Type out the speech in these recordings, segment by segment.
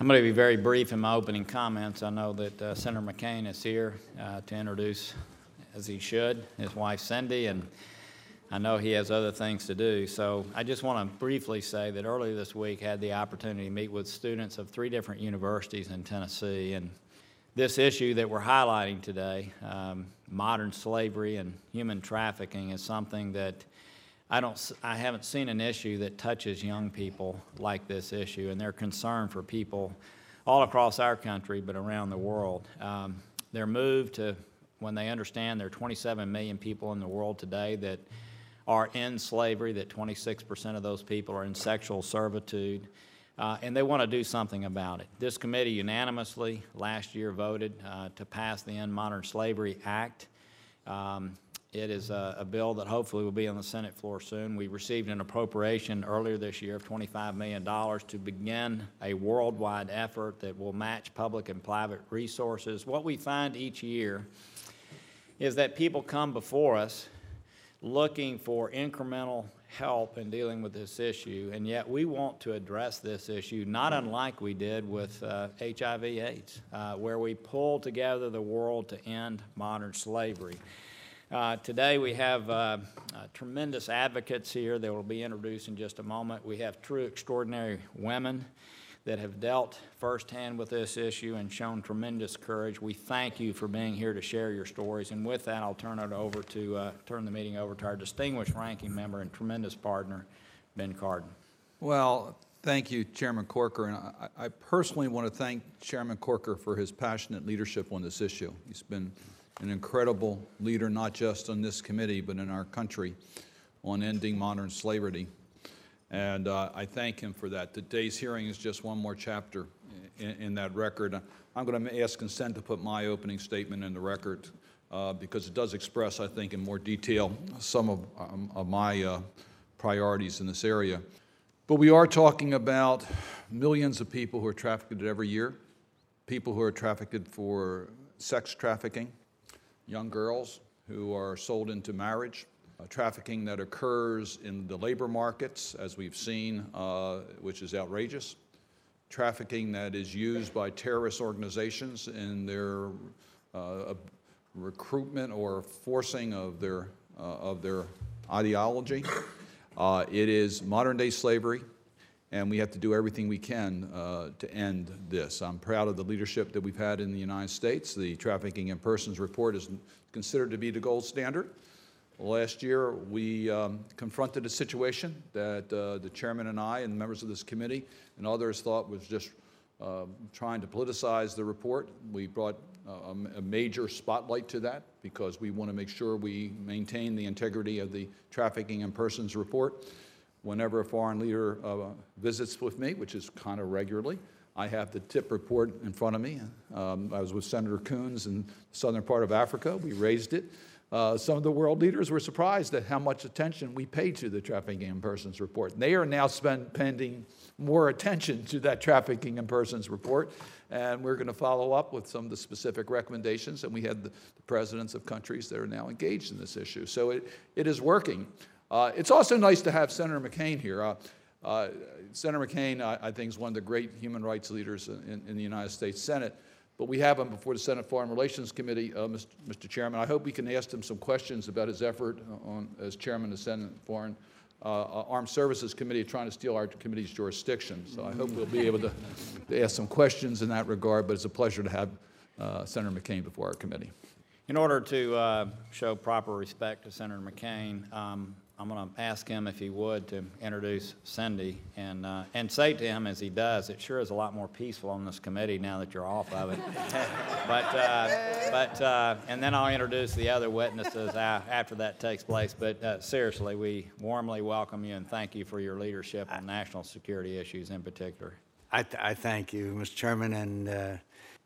I'm going to be very brief in my opening comments. I know that uh, Senator McCain is here uh, to introduce, as he should, his wife Cindy, and I know he has other things to do. So I just want to briefly say that earlier this week I had the opportunity to meet with students of three different universities in Tennessee, and this issue that we're highlighting today, um, modern slavery and human trafficking, is something that I don't, I haven't seen an issue that touches young people like this issue, and their concern for people all across our country, but around the world. Um, they're moved to when they understand there are 27 million people in the world today that are in slavery, that 26% of those people are in sexual servitude uh, and they want to do something about it. This committee unanimously last year voted uh, to pass the End Modern Slavery Act. Um, it is a, a, bill that hopefully will be on the Senate floor soon. We received an appropriation earlier this year of $25 million to begin a worldwide effort that will match public and private resources. What we find each year is that people come before us looking for incremental help in dealing with this issue, and yet we want to address this issue not unlike we did with uh, HIV AIDS, uh, where we pulled together the world to end modern slavery. Uh, today we have uh, uh, tremendous advocates here that will be introduced in just a moment. We have true extraordinary women that have dealt firsthand with this issue and shown tremendous courage. We thank you for being here to share your stories. And with that, I'll turn it over to uh, turn the meeting over to our distinguished ranking member and tremendous partner, Ben Cardin. Well, thank you, Chairman Corker. And I, I personally want to thank Chairman Corker for his passionate leadership on this issue. He's been an incredible leader, not just on this committee, but in our country on ending modern slavery. And uh, I thank him for that. Today's hearing is just one more chapter in, in that record. I'm going to ask consent to put my opening statement in the record uh, because it does express, I think, in more detail some of, um, of my uh, priorities in this area. But we are talking about millions of people who are trafficked every year, people who are trafficked for sex trafficking, young girls who are sold into marriage, uh, trafficking that occurs in the labor markets, as we've seen, uh, which is outrageous, trafficking that is used by terrorist organizations in their uh, recruitment or forcing of their, uh, of their ideology. Uh, it is modern day slavery, and we have to do everything we can uh, to end this. I'm proud of the leadership that we've had in the United States. The Trafficking in Persons report is considered to be the gold standard. Last year, we um, confronted a situation that uh, the chairman and I and members of this committee and others thought was just uh, trying to politicize the report. We brought uh, a major spotlight to that because we want to make sure we maintain the integrity of the Trafficking in Persons report. Whenever a foreign leader uh, visits with me, which is kind of regularly, I have the TIP report in front of me. Um, I was with Senator Coons in the southern part of Africa. We raised it. Uh, some of the world leaders were surprised at how much attention we paid to the Trafficking in Persons report. They are now spend, pending more attention to that Trafficking in Persons report, and we're going to follow up with some of the specific recommendations. And we had the, the presidents of countries that are now engaged in this issue. So it, it is working. Uh, it's also nice to have Senator McCain here. Uh, uh Senator McCain, I, I, think, is one of the great human rights leaders in, in the United States Senate but we have him before the Senate Foreign Relations Committee, uh, Mr. Mr. Chairman. I hope we can ask him some questions about his effort on, as chairman of the Senate Foreign uh, uh, Armed Services Committee trying to steal our committee's jurisdiction. So I hope we'll be able to, to ask some questions in that regard, but it's a pleasure to have Senator McCain before our committee. In order to show proper respect to Senator McCain, um, I'm going to ask him if he would to introduce Cindy and uh, and say to him as he does, it sure is a lot more peaceful on this committee now that you're off of it. but uh, but uh, and then I'll introduce the other witnesses after that takes place. But uh, seriously, we warmly welcome you and thank you for your leadership on national security issues in particular. I, th- I thank you, Mr. Chairman, and uh,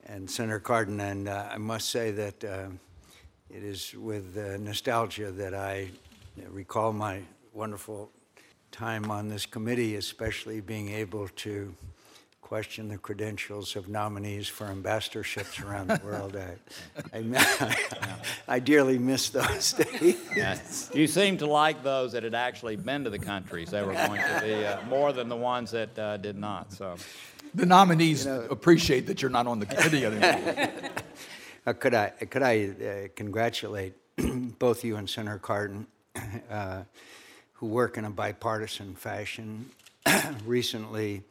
and Senator Cardin, and uh, I must say that. it is with nostalgia that I recall my wonderful time on this committee, especially being able to question the credentials of nominees for ambassadorships around the world. I, I, I, dearly miss those days. Yeah. You seem to like those that had actually been to the countries. They were going to be uh, more than the ones that uh, did not. So. The nominees appreciate that you're not on the committee anymore. Uh, Could I, could I uh, congratulate both you and Senator Cardin, uh, who work in a bipartisan fashion. Recently,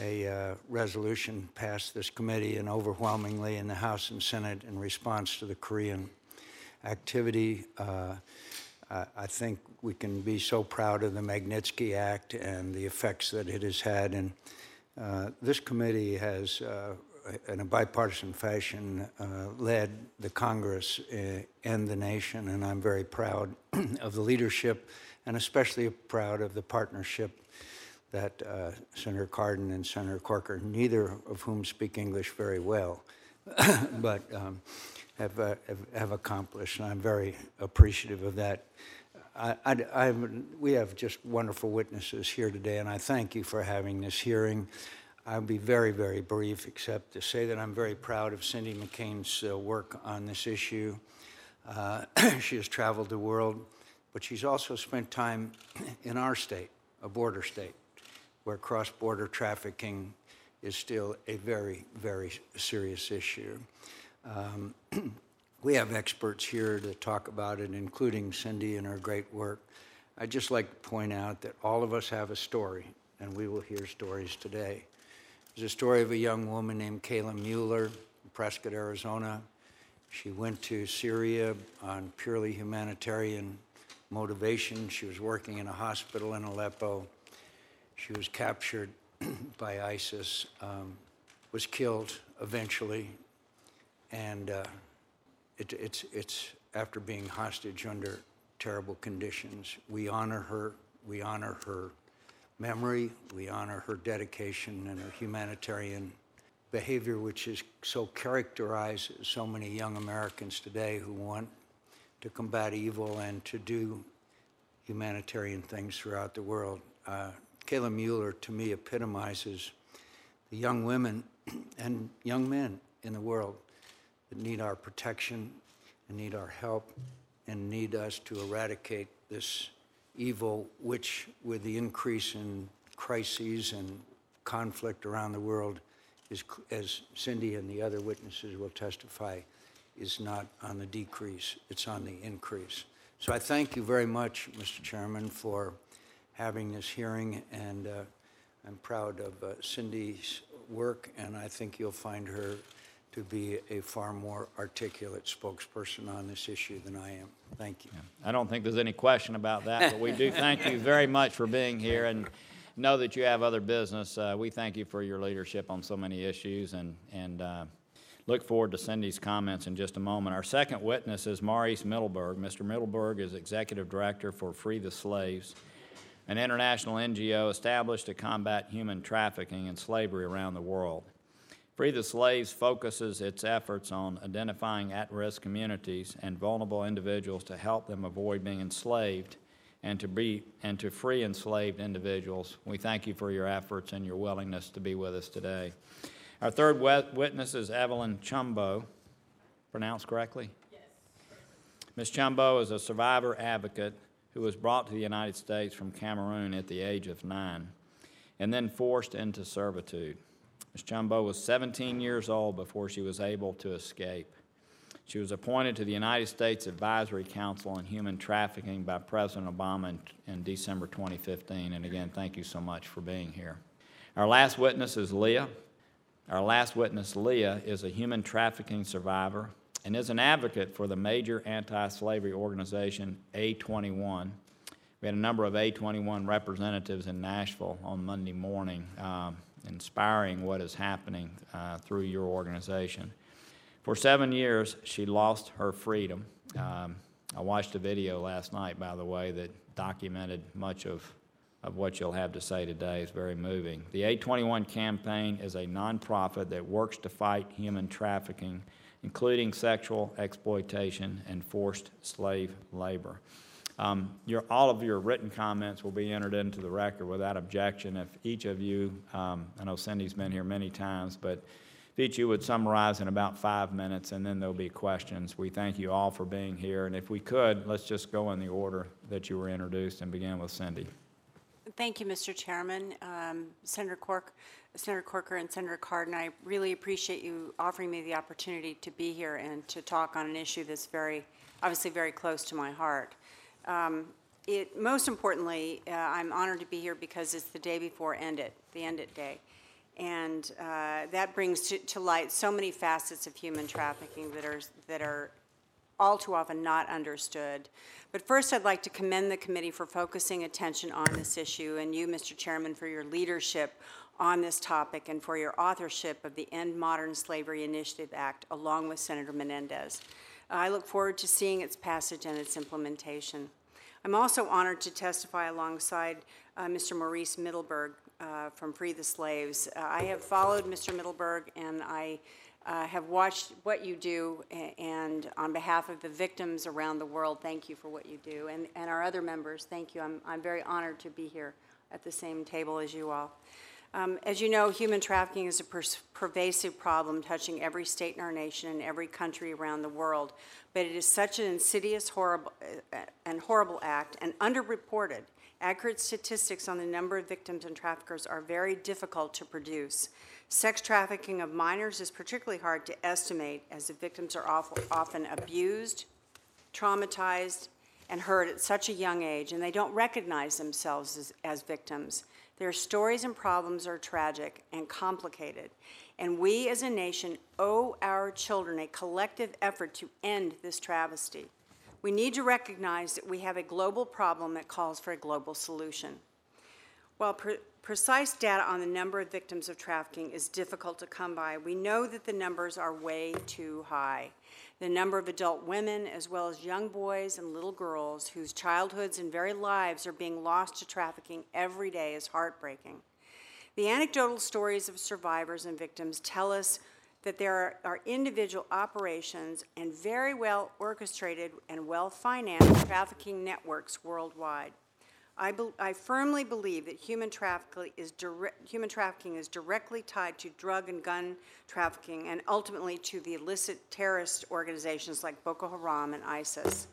a uh, resolution passed this committee and overwhelmingly in the House and Senate in response to the Korean activity. Uh, I think we can be so proud of the Magnitsky Act and the effects that it has had. And uh, this committee has, uh, in a bipartisan fashion, uh, led the Congress uh, and the nation. And I'm very proud of the leadership and especially proud of the partnership that uh, Senator Cardin and Senator Corker, neither of whom speak English very well, but um, have, have, have accomplished, and I'm very appreciative of that. I, I, we have just wonderful witnesses here today, and I thank you for having this hearing. I'll be very, very brief, except to say that I'm very proud of Cindy McCain's uh, work on this issue. Uh, she has traveled the world, but she's also spent time in our state, a border state, where cross-border trafficking is still a very, very serious issue. Um, we have experts here to talk about it, including Cindy and her great work. I'd just like to point out that all of us have a story, and we will hear stories today. There's a story of a young woman named Kayla Mueller in Prescott, Arizona. She went to Syria on purely humanitarian motivation. She was working in a hospital in Aleppo. She was captured by ISIS, um, was killed eventually, and uh, it, it's, it's after being hostage under terrible conditions. We honor her. We honor her memory. We honor her dedication and her humanitarian behavior, which is so characterizes so many young Americans today who want to combat evil and to do humanitarian things throughout the world. Uh, Kayla Mueller, to me, epitomizes the young women and young men in the world that need our protection and need our help and need us to eradicate this evil, which, with the increase in crises and conflict around the world, is, as Cindy and the other witnesses will testify, is not on the decrease, it's on the increase. So I thank you very much, Mr. Chairman, for having this hearing, and uh, I'm proud of uh, Cindy's work, and I think you'll find her to be a far more articulate spokesperson on this issue than I am. Thank you. I don't think there's any question about that, but we do thank you very much for being here and know that you have other business. Uh, we thank you for your leadership on so many issues and, and uh, look forward to Cindy's comments in just a moment. Our second witness is Maurice Middleberg. Mr. Middleberg is Executive Director for Free the Slaves, an international NGO established to combat human trafficking and slavery around the world. Free the Slaves focuses its efforts on identifying at-risk communities and vulnerable individuals to help them avoid being enslaved and to be and to free enslaved individuals. We thank you for your efforts and your willingness to be with us today. Our third wit- witness is Evelyn Chumbow. Pronounced correctly? Yes. Ms. Chumbow is a survivor advocate who was brought to the United States from Cameroon at the age of nine and then forced into servitude. Ms. Chumbow was 17 years old before she was able to escape. She was appointed to the United States Advisory Council on Human Trafficking by President Obama in, in December 2015. And again, thank you so much for being here. Our last witness is Leah. Our last witness, Leah, is a human trafficking survivor and is an advocate for the major anti slavery organization A21. We had a number of A21 representatives in Nashville on Monday morning, um, inspiring what is happening uh, through your organization. For seven years, she lost her freedom. Um, I watched a video last night, by the way, that documented much of, of what you'll have to say today. It's very moving. The A21 campaign is a nonprofit that works to fight human trafficking, including sexual exploitation and forced slave labor. Um, your, all of your written comments will be entered into the record without objection. If each of you, um, I know Cindy's been here many times, but if each of you would summarize in about five minutes, and then there'll be questions. We thank you all for being here, and if we could, let's just go in the order that you were introduced and begin with Cindy. Thank you, Mr. Chairman. Um, Senator Cork, Senator Corker and Senator Cardin, I really appreciate you offering me the opportunity to be here and to talk on an issue that's very, obviously very close to my heart. Um, It, most importantly, uh, I'm honored to be here because it's the day before End It, the End It Day. And uh, that brings to- to light so many facets of human trafficking that are, that are all too often not understood. But first, I'd like to commend the committee for focusing attention on this issue, and you, Mr. Chairman, for your leadership on this topic and for your authorship of the End Modern Slavery Initiative Act, along with Senator Menendez. I look forward to seeing its passage and its implementation. I'm also honored to testify alongside uh, Mr. Maurice Middleberg uh, from Free the Slaves. Uh, I have followed Mr. Middleberg and I uh, have watched what you do, and on behalf of the victims around the world, thank you for what you do. And, and our other members, thank you. I'm, I'm very honored to be here at the same table as you all. Um, As you know, human trafficking is a pers- pervasive problem touching every state in our nation and every country around the world. But it is such an insidious, horrible, uh, and horrible act, and underreported. Accurate statistics on the number of victims and traffickers are very difficult to produce. Sex trafficking of minors is particularly hard to estimate, as the victims are awful- often abused, traumatized, and hurt at such a young age, and they don't recognize themselves as, as victims. Their stories and problems are tragic and complicated, and we as a nation owe our children a collective effort to end this travesty. We need to recognize that we have a global problem that calls for a global solution. While pre- precise data on the number of victims of trafficking is difficult to come by, we know that the numbers are way too high. The number of adult women, as well as young boys and little girls whose childhoods and very lives are being lost to trafficking every day, is heartbreaking. The anecdotal stories of survivors and victims tell us that there are, individual operations and very well orchestrated and well financed trafficking networks worldwide. I, bel I firmly believe that human trafficking is human trafficking is directly tied to drug and gun trafficking and ultimately to the illicit terrorist organizations like Boko Haram and ISIS.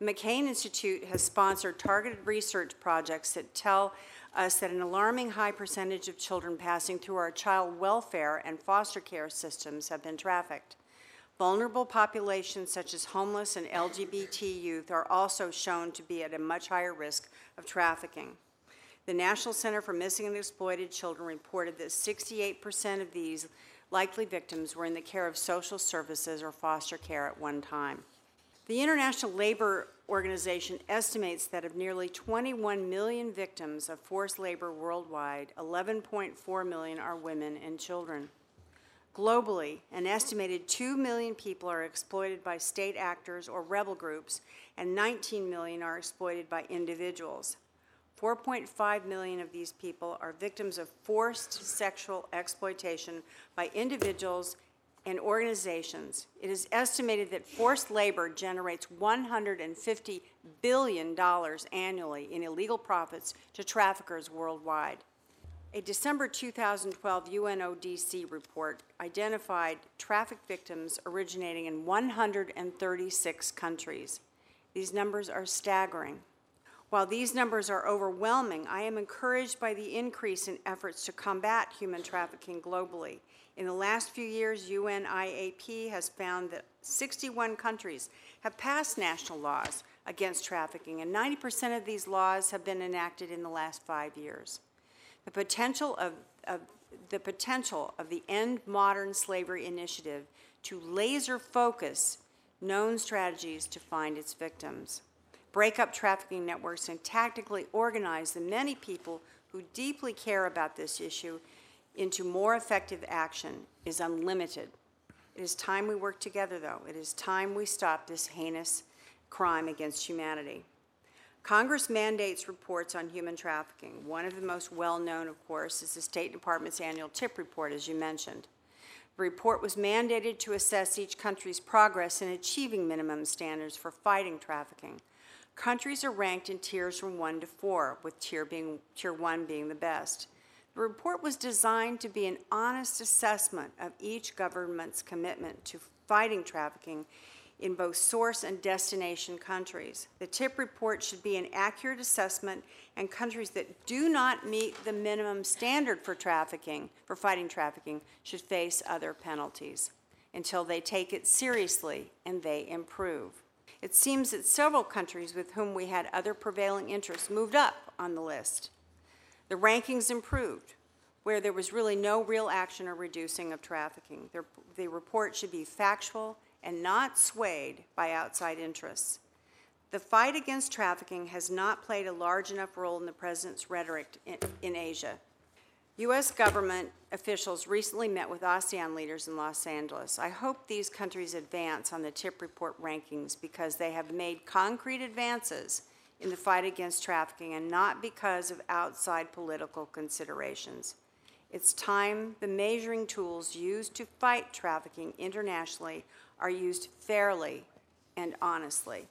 The McCain Institute has sponsored targeted research projects that tell us that an alarming high percentage of children passing through our child welfare and foster care systems have been trafficked. Vulnerable populations such as homeless and LGBT youth are also shown to be at a much higher risk of trafficking. The National Center for Missing and Exploited Children reported that 68% of these likely victims were in the care of social services or foster care at one time. The International Labor Organization estimates that of nearly 21 million victims of forced labor worldwide, 11.4 million are women and children. Globally, an estimated 2 million people are exploited by state actors or rebel groups, and 19 million are exploited by individuals. 4.5 million of these people are victims of forced sexual exploitation by individuals and organizations. It is estimated that forced labor generates $150 billion annually in illegal profits to traffickers worldwide. A December 2012 UNODC report identified traffic victims originating in 136 countries. These numbers are staggering. While these numbers are overwhelming, I am encouraged by the increase in efforts to combat human trafficking globally. In the last few years, UNIAP has found that 61 countries have passed national laws against trafficking, and 90% of these laws have been enacted in the last five years. The potential of, of the potential of the End Modern Slavery Initiative to laser focus known strategies to find its victims, break up trafficking networks, and tactically organize the many people who deeply care about this issue into more effective action is unlimited. It is time we work together, though. It is time we stop this heinous crime against humanity. Congress mandates reports on human trafficking. One of the most well-known, of course, is the State Department's annual TIP report, as you mentioned. The report was mandated to assess each country's progress in achieving minimum standards for fighting trafficking. Countries are ranked in tiers from one to four, with tier, being, tier one being the best. The report was designed to be an honest assessment of each government's commitment to fighting trafficking in both source and destination countries. The tip report should be an accurate assessment, and countries that do not meet the minimum standard for trafficking, for fighting trafficking, should face other penalties until they take it seriously and they improve. It seems that several countries with whom we had other prevailing interests moved up on the list. The rankings improved, where there was really no real action or reducing of trafficking. The, the report should be factual and not swayed by outside interests. The fight against trafficking has not played a large enough role in the president's rhetoric in, in Asia. U.S. government officials recently met with ASEAN leaders in Los Angeles. I hope these countries advance on the TIP report rankings because they have made concrete advances in the fight against trafficking and not because of outside political considerations. It's time the measuring tools used to fight trafficking internationally are used fairly and honestly.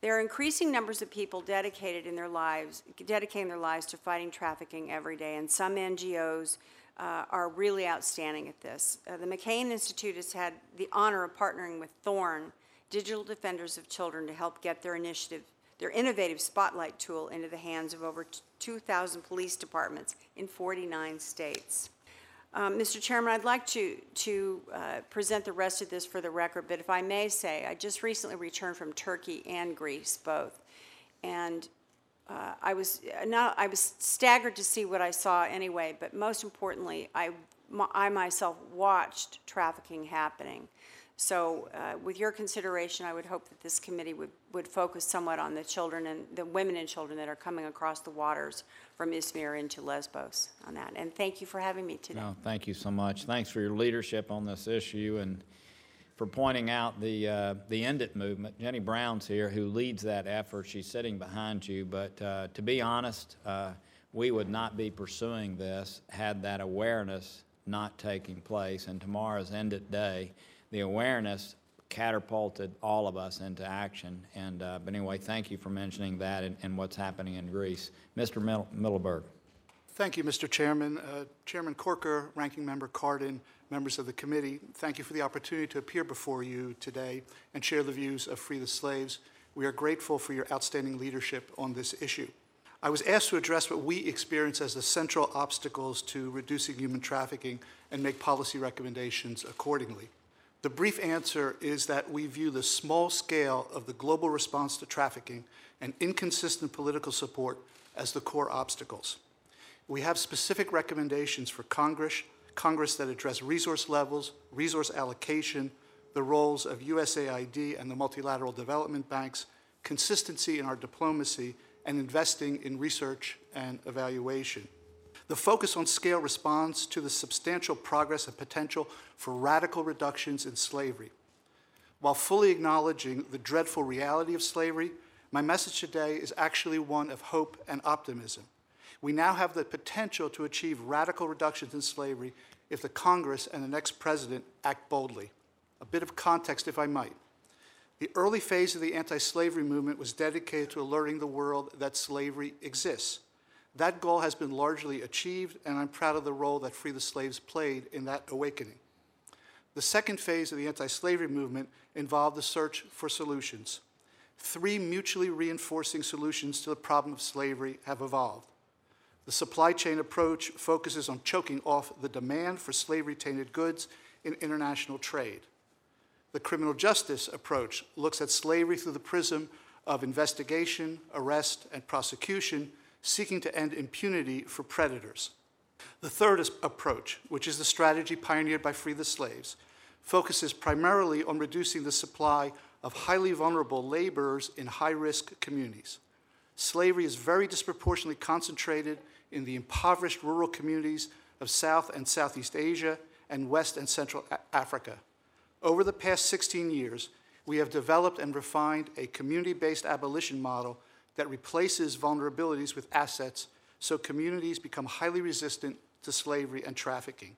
There are increasing numbers of people dedicated in their lives, dedicating their lives to fighting trafficking every day, and some NGOs uh, are really outstanding at this. Uh, the McCain Institute has had the honor of partnering with Thorn, Digital Defenders of Children, to help get their initiative, their innovative Spotlight tool into the hands of over 2,000 police departments in 49 states. Um, Mr. Chairman, I'd like to, to uh, present the rest of this for the record, but if I may say, I just recently returned from Turkey and Greece, both. And uh, I was not, I was staggered to see what I saw anyway, but most importantly, I, I myself watched trafficking happening. So uh, with your consideration, I would hope that this committee would, would focus somewhat on the children and the women and children that are coming across the waters from Izmir into Lesbos on that. And thank you for having me today. No, thank you so much. Thanks for your leadership on this issue and for pointing out the, uh, the End It movement. Jenny Brown's here, who leads that effort. She's sitting behind you. But uh, to be honest, uh, we would not be pursuing this had that awareness not taking place. And tomorrow's End It Day. The awareness catapulted all of us into action. And uh, but anyway, thank you for mentioning that and, and what's happening in Greece, Mr. Middle- Middleberg. Thank you, Mr. Chairman. Uh, Chairman Corker, Ranking Member Cardin, members of the committee, thank you for the opportunity to appear before you today and share the views of Free the Slaves. We are grateful for your outstanding leadership on this issue. I was asked to address what we experience as the central obstacles to reducing human trafficking and make policy recommendations accordingly. The brief answer is that we view the small scale of the global response to trafficking and inconsistent political support as the core obstacles. We have specific recommendations for Congress, Congress that address resource levels, resource allocation, the roles of USAID and the multilateral development banks, consistency in our diplomacy, and investing in research and evaluation. The focus on scale responds to the substantial progress and potential for radical reductions in slavery. While fully acknowledging the dreadful reality of slavery, my message today is actually one of hope and optimism. We now have the potential to achieve radical reductions in slavery if the Congress and the next president act boldly. A bit of context, if I might. The early phase of the anti slavery movement was dedicated to alerting the world that slavery exists. That goal has been largely achieved, and I'm proud of the role that Free the Slaves played in that awakening. The second phase of the anti slavery movement involved the search for solutions. Three mutually reinforcing solutions to the problem of slavery have evolved. The supply chain approach focuses on choking off the demand for slavery tainted goods in international trade. The criminal justice approach looks at slavery through the prism of investigation, arrest, and prosecution seeking to end impunity for predators. The third approach, which is the strategy pioneered by Free the Slaves, focuses primarily on reducing the supply of highly vulnerable laborers in high risk communities. Slavery is very disproportionately concentrated in the impoverished rural communities of South and Southeast Asia and West and Central Africa. Over the past 16 years, we have developed and refined a community based abolition model that replaces vulnerabilities with assets so communities become highly resistant to slavery and trafficking.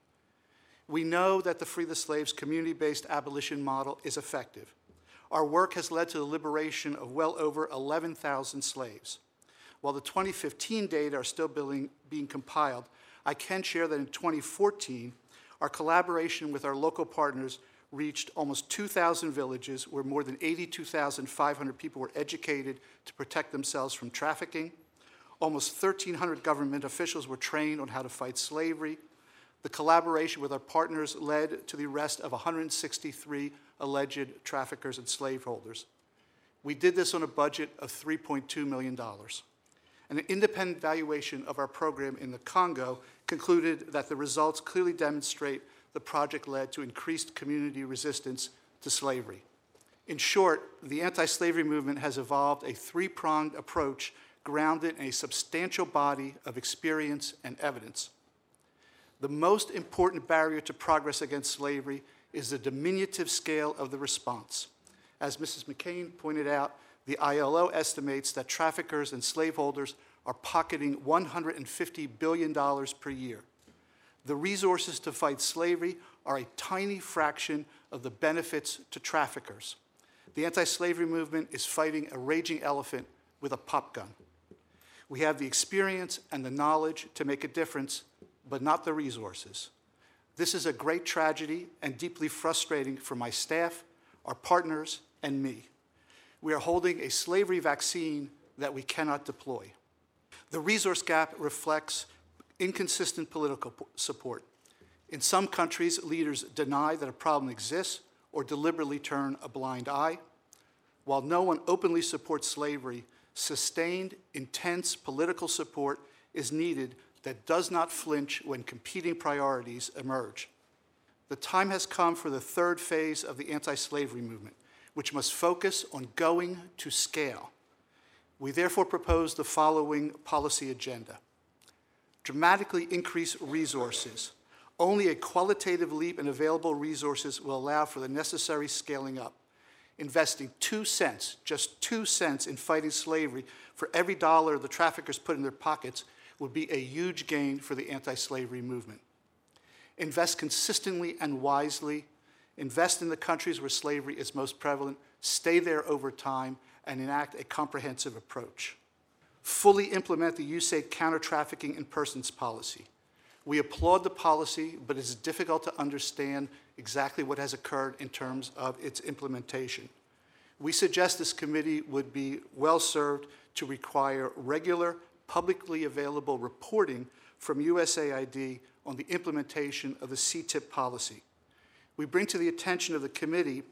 We know that the Free the Slaves community based abolition model is effective. Our work has led to the liberation of well over 11,000 slaves. While the 2015 data are still being, being compiled, I can share that in 2014, our collaboration with our local partners reached almost 2,000 villages where more than 82,500 people were educated to protect themselves from trafficking. Almost 1,300 government officials were trained on how to fight slavery. The collaboration with our partners led to the arrest of 163 alleged traffickers and slaveholders. We did this on a budget of $3.2 million. An independent valuation of our program in the Congo concluded that the results clearly demonstrate the project led to increased community resistance to slavery. In short, the anti-slavery movement has evolved a three-pronged approach grounded in a substantial body of experience and evidence. The most important barrier to progress against slavery is the diminutive scale of the response. As Mrs. McCain pointed out, the ILO estimates that traffickers and slaveholders are pocketing $150 billion per year. The resources to fight slavery are a tiny fraction of the benefits to traffickers. The anti slavery movement is fighting a raging elephant with a pop gun. We have the experience and the knowledge to make a difference, but not the resources. This is a great tragedy and deeply frustrating for my staff, our partners, and me. We are holding a slavery vaccine that we cannot deploy. The resource gap reflects inconsistent political support. In some countries, leaders deny that a problem exists or deliberately turn a blind eye. While no one openly supports slavery, sustained, intense political support is needed that does not flinch when competing priorities emerge. The time has come for the third phase of the anti slavery movement, which must focus on going to scale. We therefore propose the following policy agenda dramatically increase resources. Only a qualitative leap in available resources will allow for the necessary scaling up. Investing two cents, just two cents, in fighting slavery for every dollar the traffickers put in their pockets would be a huge gain for the anti slavery movement. Invest consistently and wisely. Invest in the countries where slavery is most prevalent. Stay there over time and enact a comprehensive approach fully implement the USAID counter trafficking in persons policy. We applaud the policy, but it's difficult to understand exactly what has occurred in terms of its implementation. We suggest this committee would be well served to require regular, publicly available reporting from USAID on the implementation of the CTIP policy. We bring to the attention of the committee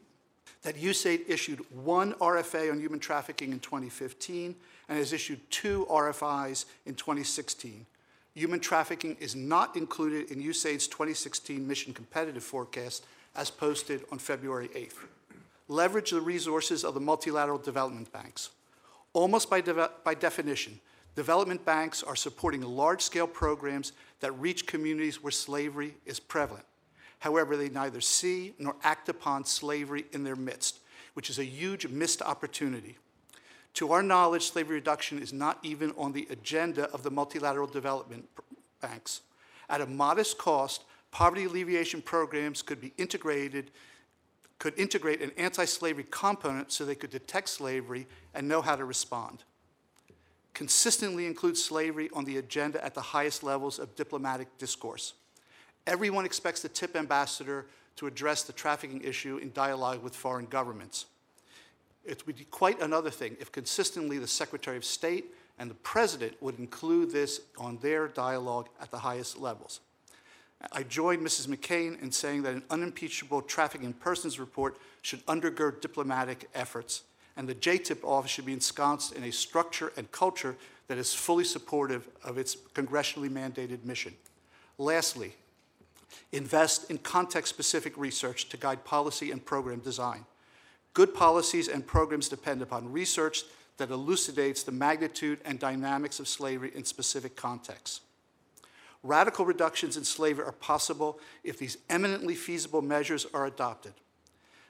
that USAID issued one RFA on human trafficking in 2015 and has issued two RFIs in 2016. Human trafficking is not included in USAID's 2016 mission competitive forecast as posted on February 8th. Leverage the resources of the multilateral development banks. Almost by, de- by definition, development banks are supporting large scale programs that reach communities where slavery is prevalent. However, they neither see nor act upon slavery in their midst, which is a huge missed opportunity. To our knowledge, slavery reduction is not even on the agenda of the multilateral development banks. At a modest cost, poverty alleviation programs could be integrated, could integrate an anti-slavery component so they could detect slavery and know how to respond. Consistently include slavery on the agenda at the highest levels of diplomatic discourse. Everyone expects the TIP ambassador to address the trafficking issue in dialogue with foreign governments. It would be quite another thing if consistently the Secretary of State and the President would include this on their dialogue at the highest levels. I join Mrs. McCain in saying that an unimpeachable trafficking in persons report should undergird diplomatic efforts, and the JTIP office should be ensconced in a structure and culture that is fully supportive of its congressionally mandated mission. Lastly, Invest in context specific research to guide policy and program design. Good policies and programs depend upon research that elucidates the magnitude and dynamics of slavery in specific contexts. Radical reductions in slavery are possible if these eminently feasible measures are adopted.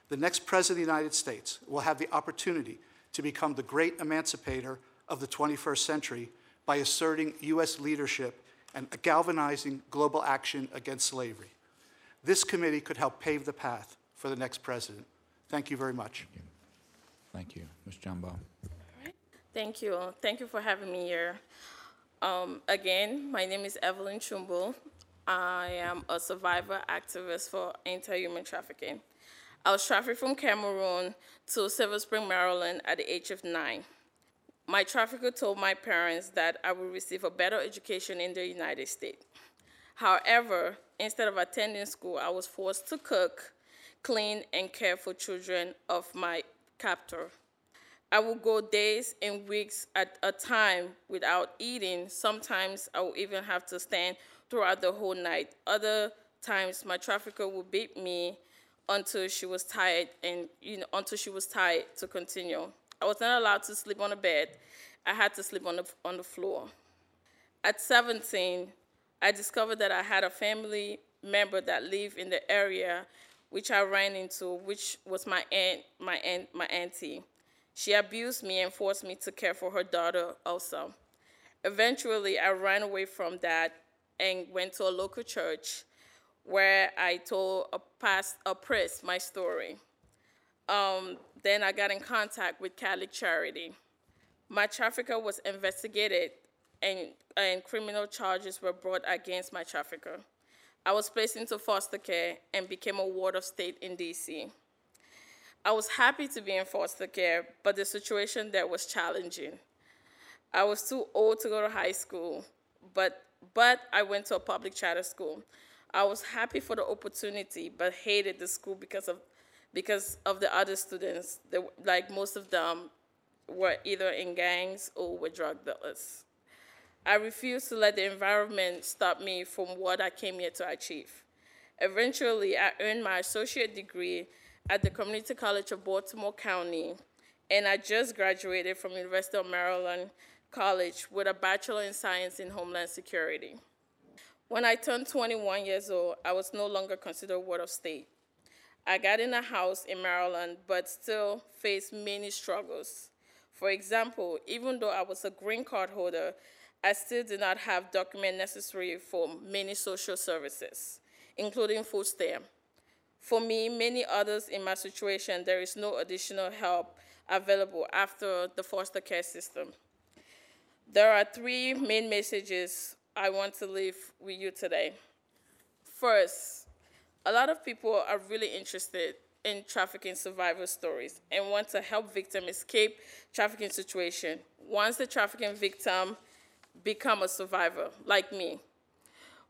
The next President of the United States will have the opportunity to become the great emancipator of the 21st century by asserting U.S. leadership and galvanizing global action against slavery. This committee could help pave the path for the next president. Thank you very much. Thank you. Ms. Chumbow. Thank you. Thank you for having me here. Um, again, my name is Evelyn Chumbow. I am a survivor activist for anti human trafficking. I was trafficked from Cameroon to Silver Spring, Maryland at the age of nine. My trafficker told my parents that I would receive a better education in the United States. However, instead of attending school, I was forced to cook, clean, and care for children of my captor. I would go days and weeks at a time without eating. Sometimes I would even have to stand throughout the whole night. Other times, my trafficker would beat me until she was tired and you know until she was tired to continue. I was not allowed to sleep on a bed. I had to sleep on the on the floor. At 17, I discovered that I had a family member that lived in the area which I ran into, which was my aunt, my aunt, my auntie. She abused me and forced me to care for her daughter also. Eventually, I ran away from that and went to a local church where I told a past a priest my story. Um, then I got in contact with Catholic Charity. My trafficker was investigated and, and criminal charges were brought against my trafficker. I was placed into foster care and became a ward of state in DC. I was happy to be in foster care, but the situation there was challenging. I was too old to go to high school, but, but I went to a public charter school. I was happy for the opportunity, but hated the school because of, because of the other students. They, like most of them were either in gangs or were drug dealers. I refused to let the environment stop me from what I came here to achieve. Eventually, I earned my associate degree at the Community College of Baltimore County, and I just graduated from University of Maryland College with a Bachelor in Science in Homeland Security. When I turned 21 years old, I was no longer considered a ward of state. I got in a house in Maryland, but still faced many struggles. For example, even though I was a green card holder, I still did not have documents necessary for many social services, including food stamp. For me, many others in my situation, there is no additional help available after the foster care system. There are three main messages I want to leave with you today. First, a lot of people are really interested in trafficking survivor stories and want to help victims escape trafficking situation once the trafficking victim become a survivor, like me.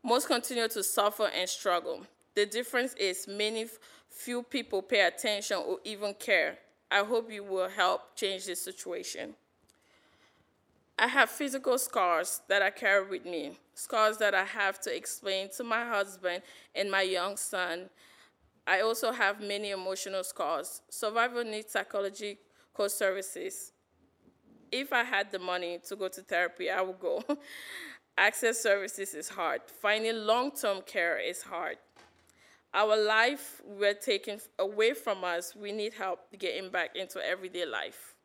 Most continue to suffer and struggle. The difference is many few people pay attention or even care. I hope you will help change this situation. I have physical scars that I carry with me, scars that I have to explain to my husband and my young son. I also have many emotional scars. Survivor needs psychological services. If I had the money to go to therapy, I would go. Access services is hard. Finding long-term care is hard. Our life we're taken away from us, we need help getting back into everyday life.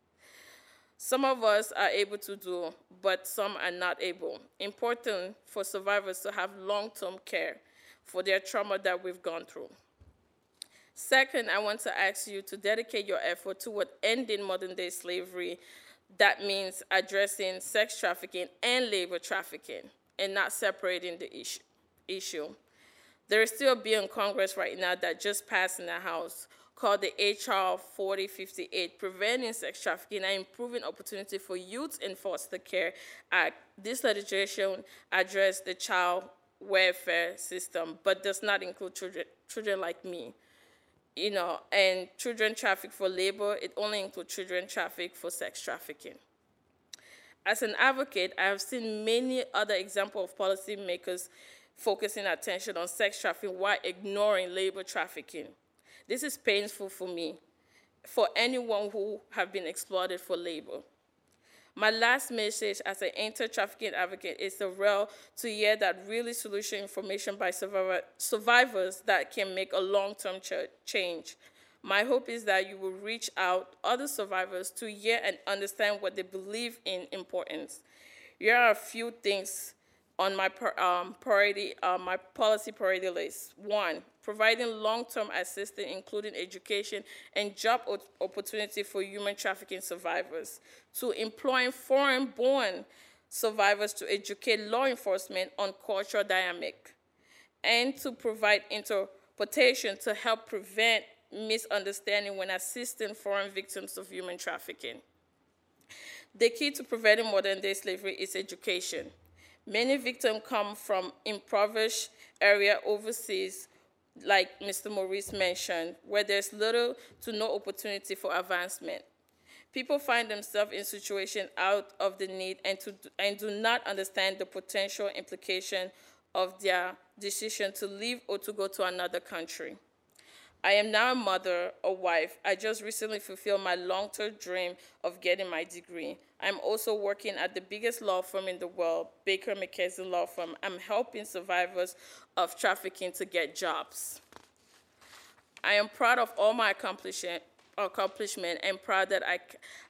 Some of us are able to do, but some are not able. Important for survivors to have long-term care for their trauma that we've gone through. Second, I want to ask you to dedicate your effort toward ending modern-day slavery. That means addressing sex trafficking and labor trafficking and not separating the issue. There is still a bill in Congress right now that just passed in the House called the HR 4058, Preventing Sex Trafficking and Improving Opportunity for Youth in Foster Care Act. This legislation addresses the child welfare system, but does not include children, children like me. You know, and children trafficked for labor, it only includes children trafficked for sex trafficking. As an advocate, I have seen many other examples of policymakers focusing attention on sex trafficking while ignoring labor trafficking. This is painful for me, for anyone who have been exploited for labor. My last message as an anti-trafficking advocate is the real to hear that really solution information by survivor, survivors that can make a long-term ch change. My hope is that you will reach out other survivors to hear and understand what they believe in importance. Here are a few things on my um, priority, uh, my policy priority list. One, providing long-term assistance, including education and job opportunity for human trafficking survivors. Two, employing foreign-born survivors to educate law enforcement on cultural dynamic. And to provide interpretation to help prevent misunderstanding when assisting foreign victims of human trafficking. The key to preventing modern day slavery is education. Many victims come from impoverished area overseas, like Mr. Maurice mentioned, where there's little to no opportunity for advancement. People find themselves in situations out of the need and, to, and do not understand the potential implication of their decision to leave or to go to another country. I am now a mother, a wife. I just recently fulfilled my long-term dream of getting my degree. I'm also working at the biggest law firm in the world, Baker McKenzie Law Firm. I'm helping survivors of trafficking to get jobs. I am proud of all my accomplishment, accomplishment and proud that I,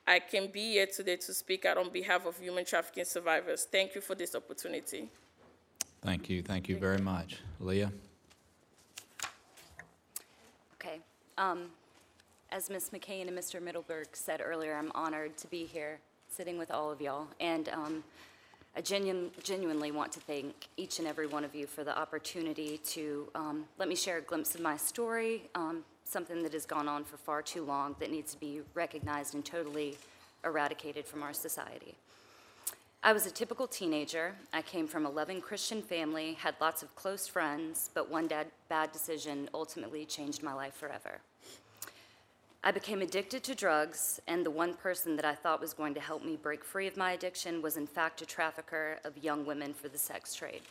I can be here today to speak out on behalf of human trafficking survivors. Thank you for this opportunity. Thank you, thank you very much. Leah? Okay. Um, As Ms. McCain and Mr. Middleberg said earlier, I'm honored to be here, sitting with all of y'all. And um, I genuine- genuinely want to thank each and every one of you for the opportunity to um, let me share a glimpse of my story, um, something that has gone on for far too long that needs to be recognized and totally eradicated from our society. I was a typical teenager. I came from a loving Christian family, had lots of close friends, but one bad decision ultimately changed my life forever. I became addicted to drugs, and the one person that I thought was going to help me break free of my addiction was, in fact, a trafficker of young women for the sex trade.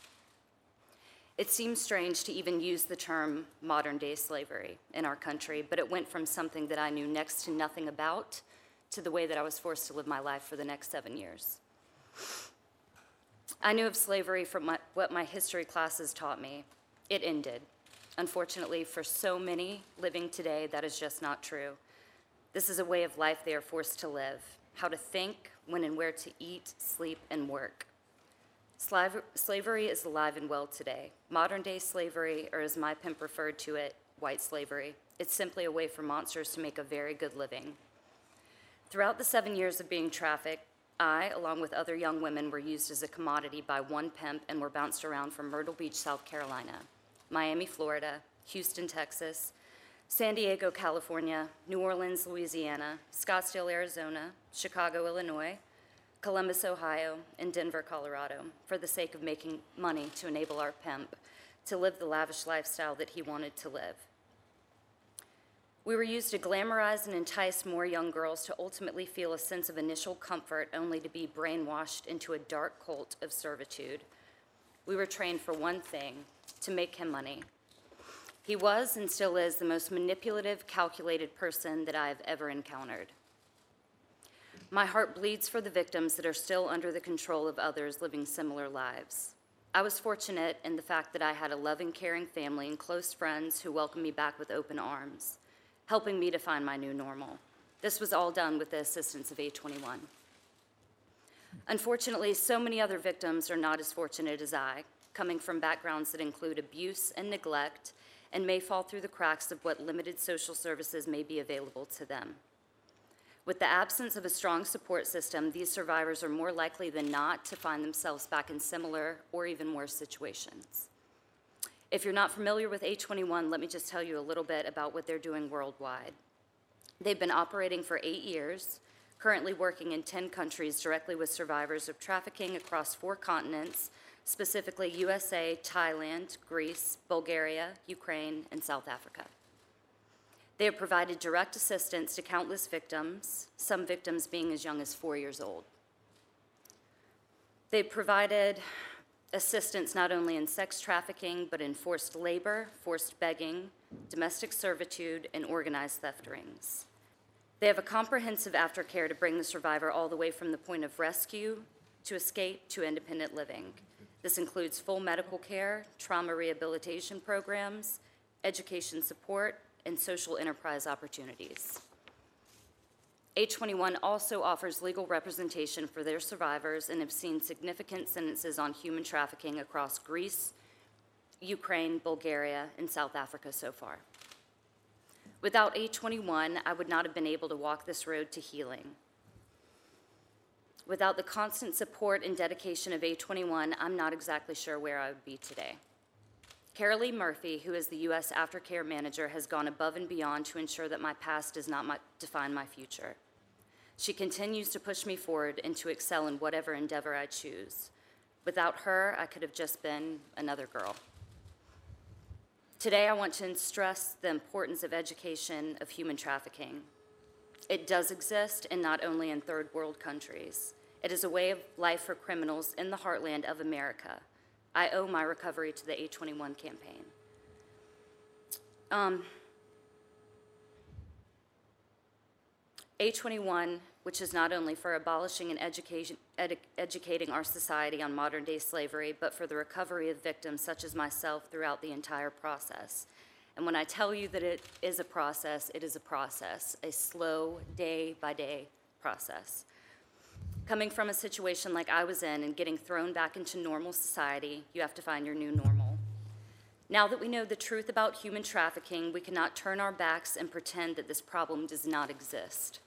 It seems strange to even use the term modern day slavery in our country, but it went from something that I knew next to nothing about to the way that I was forced to live my life for the next seven years. I knew of slavery from my, what my history classes taught me. It ended. Unfortunately, for so many living today, that is just not true. This is a way of life they are forced to live how to think, when and where to eat, sleep, and work. Slav- slavery is alive and well today. Modern day slavery, or as my pimp referred to it, white slavery, it's simply a way for monsters to make a very good living. Throughout the seven years of being trafficked, I, along with other young women, were used as a commodity by one pimp and were bounced around from Myrtle Beach, South Carolina, Miami, Florida, Houston, Texas, San Diego, California, New Orleans, Louisiana, Scottsdale, Arizona, Chicago, Illinois, Columbus, Ohio, and Denver, Colorado, for the sake of making money to enable our pimp to live the lavish lifestyle that he wanted to live. We were used to glamorize and entice more young girls to ultimately feel a sense of initial comfort, only to be brainwashed into a dark cult of servitude. We were trained for one thing to make him money. He was and still is the most manipulative, calculated person that I have ever encountered. My heart bleeds for the victims that are still under the control of others living similar lives. I was fortunate in the fact that I had a loving, caring family and close friends who welcomed me back with open arms, helping me to find my new normal. This was all done with the assistance of A21. Unfortunately, so many other victims are not as fortunate as I, coming from backgrounds that include abuse and neglect and may fall through the cracks of what limited social services may be available to them. With the absence of a strong support system, these survivors are more likely than not to find themselves back in similar or even worse situations. If you're not familiar with A21, let me just tell you a little bit about what they're doing worldwide. They've been operating for eight years, currently working in 10 countries directly with survivors of trafficking across four continents, specifically USA, Thailand, Greece, Bulgaria, Ukraine, and South Africa. They have provided direct assistance to countless victims, some victims being as young as four years old. They've provided assistance not only in sex trafficking, but in forced labor, forced begging, domestic servitude, and organized theft rings. They have a comprehensive aftercare to bring the survivor all the way from the point of rescue to escape to independent living. This includes full medical care, trauma rehabilitation programs, education support, and social enterprise opportunities. A21 also offers legal representation for their survivors and have seen significant sentences on human trafficking across Greece, Ukraine, Bulgaria, and South Africa so far. Without A21, I would not have been able to walk this road to healing. Without the constant support and dedication of A21, I'm not exactly sure where I would be today. Carolee Murphy, who is the U.S. Aftercare Manager, has gone above and beyond to ensure that my past does not my, define my future. She continues to push me forward and to excel in whatever endeavor I choose. Without her, I could have just been another girl. Today, I want to stress the importance of education of human trafficking. It does exist, and not only in third world countries. It is a way of life for criminals in the heartland of America. I owe my recovery to the A21 campaign. Um, A21, which is not only for abolishing and education, edu- educating our society on modern day slavery, but for the recovery of victims such as myself throughout the entire process. And when I tell you that it is a process, it is a process, a slow, day by day process. Coming from a situation like I was in and getting thrown back into normal society, you have to find your new normal. Now that we know the truth about human trafficking, we cannot turn our backs and pretend that this problem does not exist.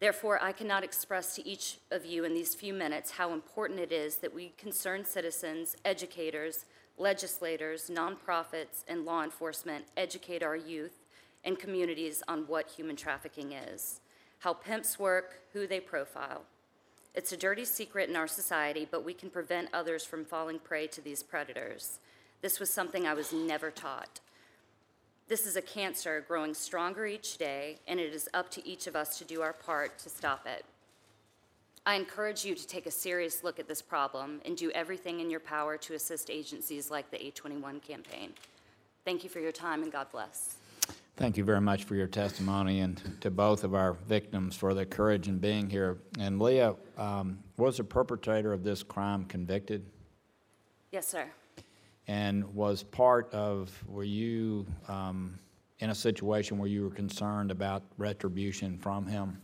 Therefore, I cannot express to each of you in these few minutes how important it is that we concerned citizens, educators, legislators, nonprofits, and law enforcement educate our youth and communities on what human trafficking is, how pimps work, who they profile. It's a dirty secret in our society, but we can prevent others from falling prey to these predators. This was something I was never taught. This is a cancer growing stronger each day, and it is up to each of us to do our part to stop it. I encourage you to take a serious look at this problem and do everything in your power to assist agencies like the A21 campaign. Thank you for your time, and God bless. Thank you very much for your testimony and to both of our victims for their courage in being here. And Leah, um, was the perpetrator of this crime convicted? Yes, sir. And was part of, were you um, in a situation where you were concerned about retribution from him?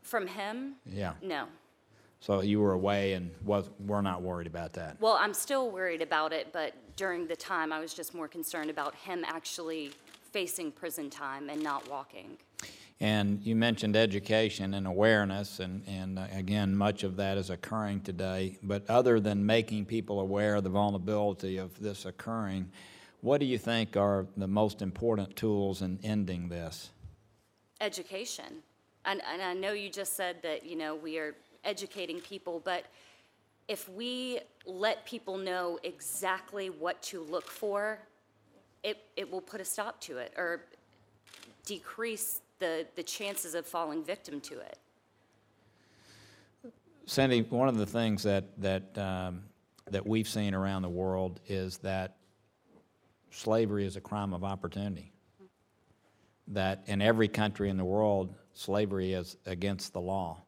From him? Yeah. No. So you were away and was, were not worried about that? Well, I'm still worried about it, but during the time, I was just more concerned about him actually facing prison time and not walking. And you mentioned education and awareness, and, and uh, again, much of that is occurring today. But other than making people aware of the vulnerability of this occurring, what do you think are the most important tools in ending this? Education. And, and I know you just said that, you know, we are educating people, but if we let people know exactly what to look for, it, it will put a stop to it or decrease the, the chances of falling victim to it. Cindy, one of the things that, that, um, that we've seen around the world is that slavery is a crime of opportunity. That in every country in the world, slavery is against the law.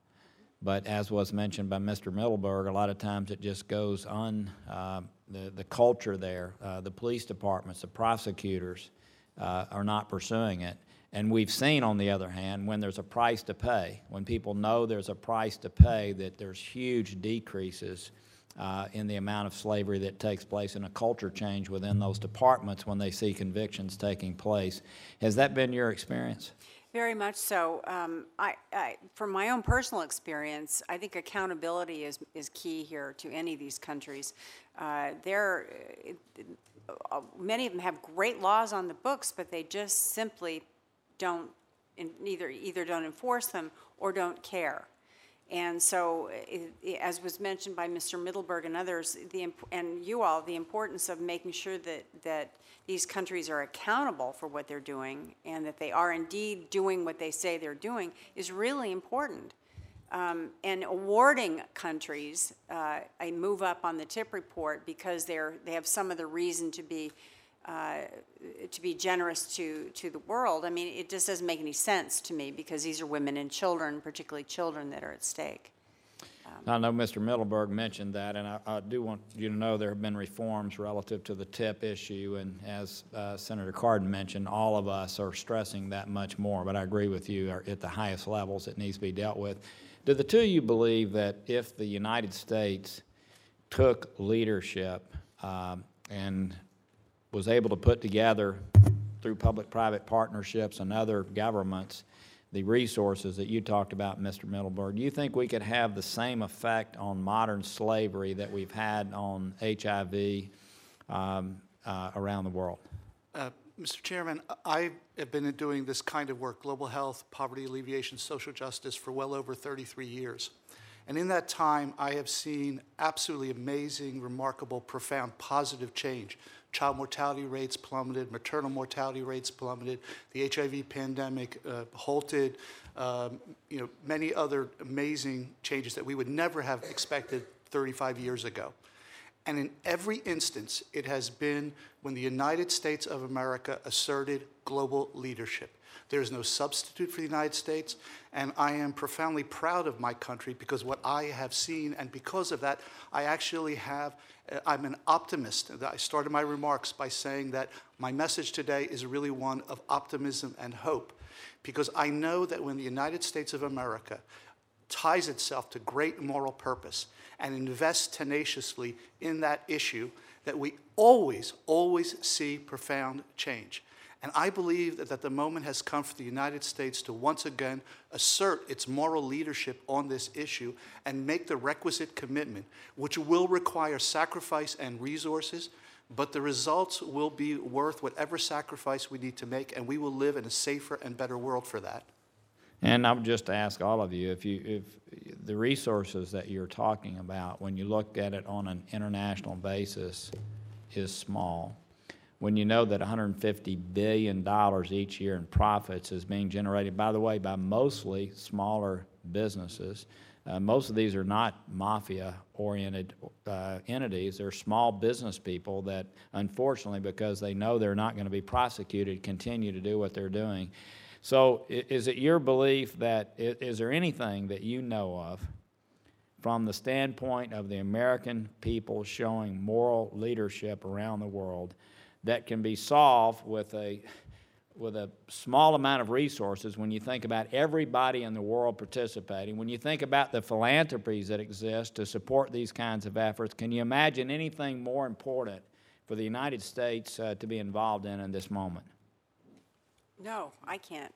But as was mentioned by Mr. Middleberg, a lot of times it just goes on, uh, the, the culture there, uh, the police departments, the prosecutors uh, are not pursuing it. And we've seen, on the other hand, when there's a price to pay, when people know there's a price to pay, that there's huge decreases uh, in the amount of slavery that takes place and a culture change within those departments when they see convictions taking place. Has that been your experience? Very much so. Um, I, I, from my own personal experience, I think accountability is, is key here to any of these countries. Uh, there, uh, many of them have great laws on the books, but they just simply don't, in- either, either don't enforce them or don't care. And so, as was mentioned by Mr. Middleberg and others, the, and you all, the importance of making sure that, that these countries are accountable for what they're doing and that they are indeed doing what they say they're doing is really important. Um, And awarding countries uh, a move up on the TIP report because they're, they have some of the reason to be, uh, to be generous to, to the world, I mean, it just doesn't make any sense to me because these are women and children, particularly children that are at stake. I know Mr. Middleberg mentioned that, and I, I do want you to know there have been reforms relative to the TIP issue, and as uh, Senator Cardin mentioned, all of us are stressing that much more, but I agree with you, at the highest levels, it needs to be dealt with. Do the two of you believe that if the United States took leadership um, and was able to put together through public-private partnerships and other governments, the resources that you talked about, Mr. Middleberg, do you think we could have the same effect on modern slavery that we've had on HIV um, uh, around the world? Uh, Mr. Chairman, I have been doing this kind of work, global health, poverty alleviation, social justice, for well over 33 years. And in that time, I have seen absolutely amazing, remarkable, profound, positive change. Child mortality rates plummeted, maternal mortality rates plummeted, the HIV pandemic uh, halted, um, you know, many other amazing changes that we would never have expected 35 years ago. And in every instance, it has been when the United States of America asserted global leadership. There is no substitute for the United States, and I am profoundly proud of my country because what I have seen, and because of that, I actually have, Uh, I'm an optimist. I started my remarks by saying that my message today is really one of optimism and hope because I know that when the United States of America ties itself to great moral purpose and invests tenaciously in that issue, that we always, always see profound change. And I believe that, the moment has come for the United States to once again assert its moral leadership on this issue and make the requisite commitment, which will require sacrifice and resources, but the results will be worth whatever sacrifice we need to make, and we will live in a safer and better world for that. And I would just ask all of you, if you, if the resources that you're talking about, when you look at it on an international basis, is small, when you know that $150 billion each year in profits is being generated, by the way, by mostly smaller businesses. Uh, most of these are not mafia-oriented uh, entities. They're small business people that, unfortunately, because they know they're not going to be prosecuted, continue to do what they're doing. So, is it your belief that, is there anything that you know of from the standpoint of the American people showing moral leadership around the world that can be solved with a with a small amount of resources when you think about everybody in the world participating, when you think about the philanthropies that exist to support these kinds of efforts, can you imagine anything more important for the United States uh, to be involved in in this moment? No, I can't.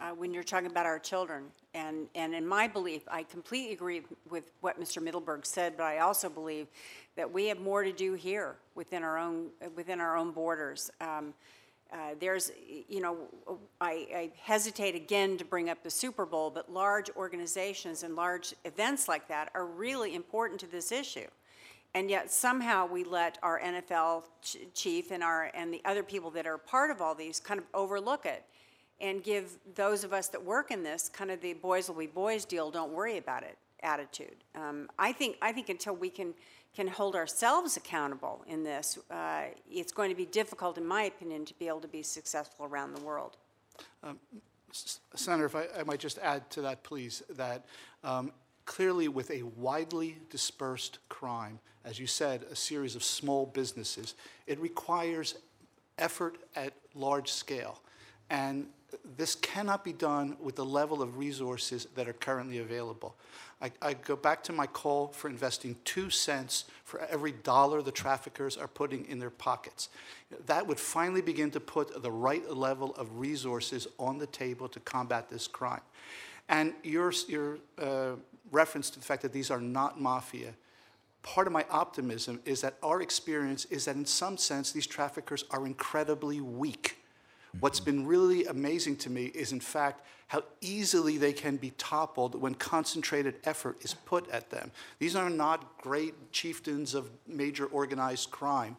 Uh, When you're talking about our children, and, and in my belief, I completely agree with what Mr. Middleberg said, but I also believe that we have more to do here within our own, within our own borders. Um, uh, There's, you know, I I hesitate again to bring up the Super Bowl, but large organizations and large events like that are really important to this issue. And yet somehow we let our NFL ch- chief and our, and the other people that are part of all these kind of overlook it and give those of us that work in this kind of the boys will be boys deal, don't worry about it attitude. Um, I think, I think until we can, can hold ourselves accountable in this, uh, it's going to be difficult, in my opinion, to be able to be successful around the world. Senator, if I, I might just add to that, please, that um, clearly with a widely dispersed crime, as you said, a series of small businesses, it requires effort at large scale. And this cannot be done with the level of resources that are currently available. I, I go back to my call for investing two cents for every dollar the traffickers are putting in their pockets. That would finally begin to put the right level of resources on the table to combat this crime. And your, your uh, reference to the fact that these are not mafia, part of my optimism is that our experience is that in some sense these traffickers are incredibly weak. What's been really amazing to me is, in fact, how easily they can be toppled when concentrated effort is put at them. These are not great chieftains of major organized crime,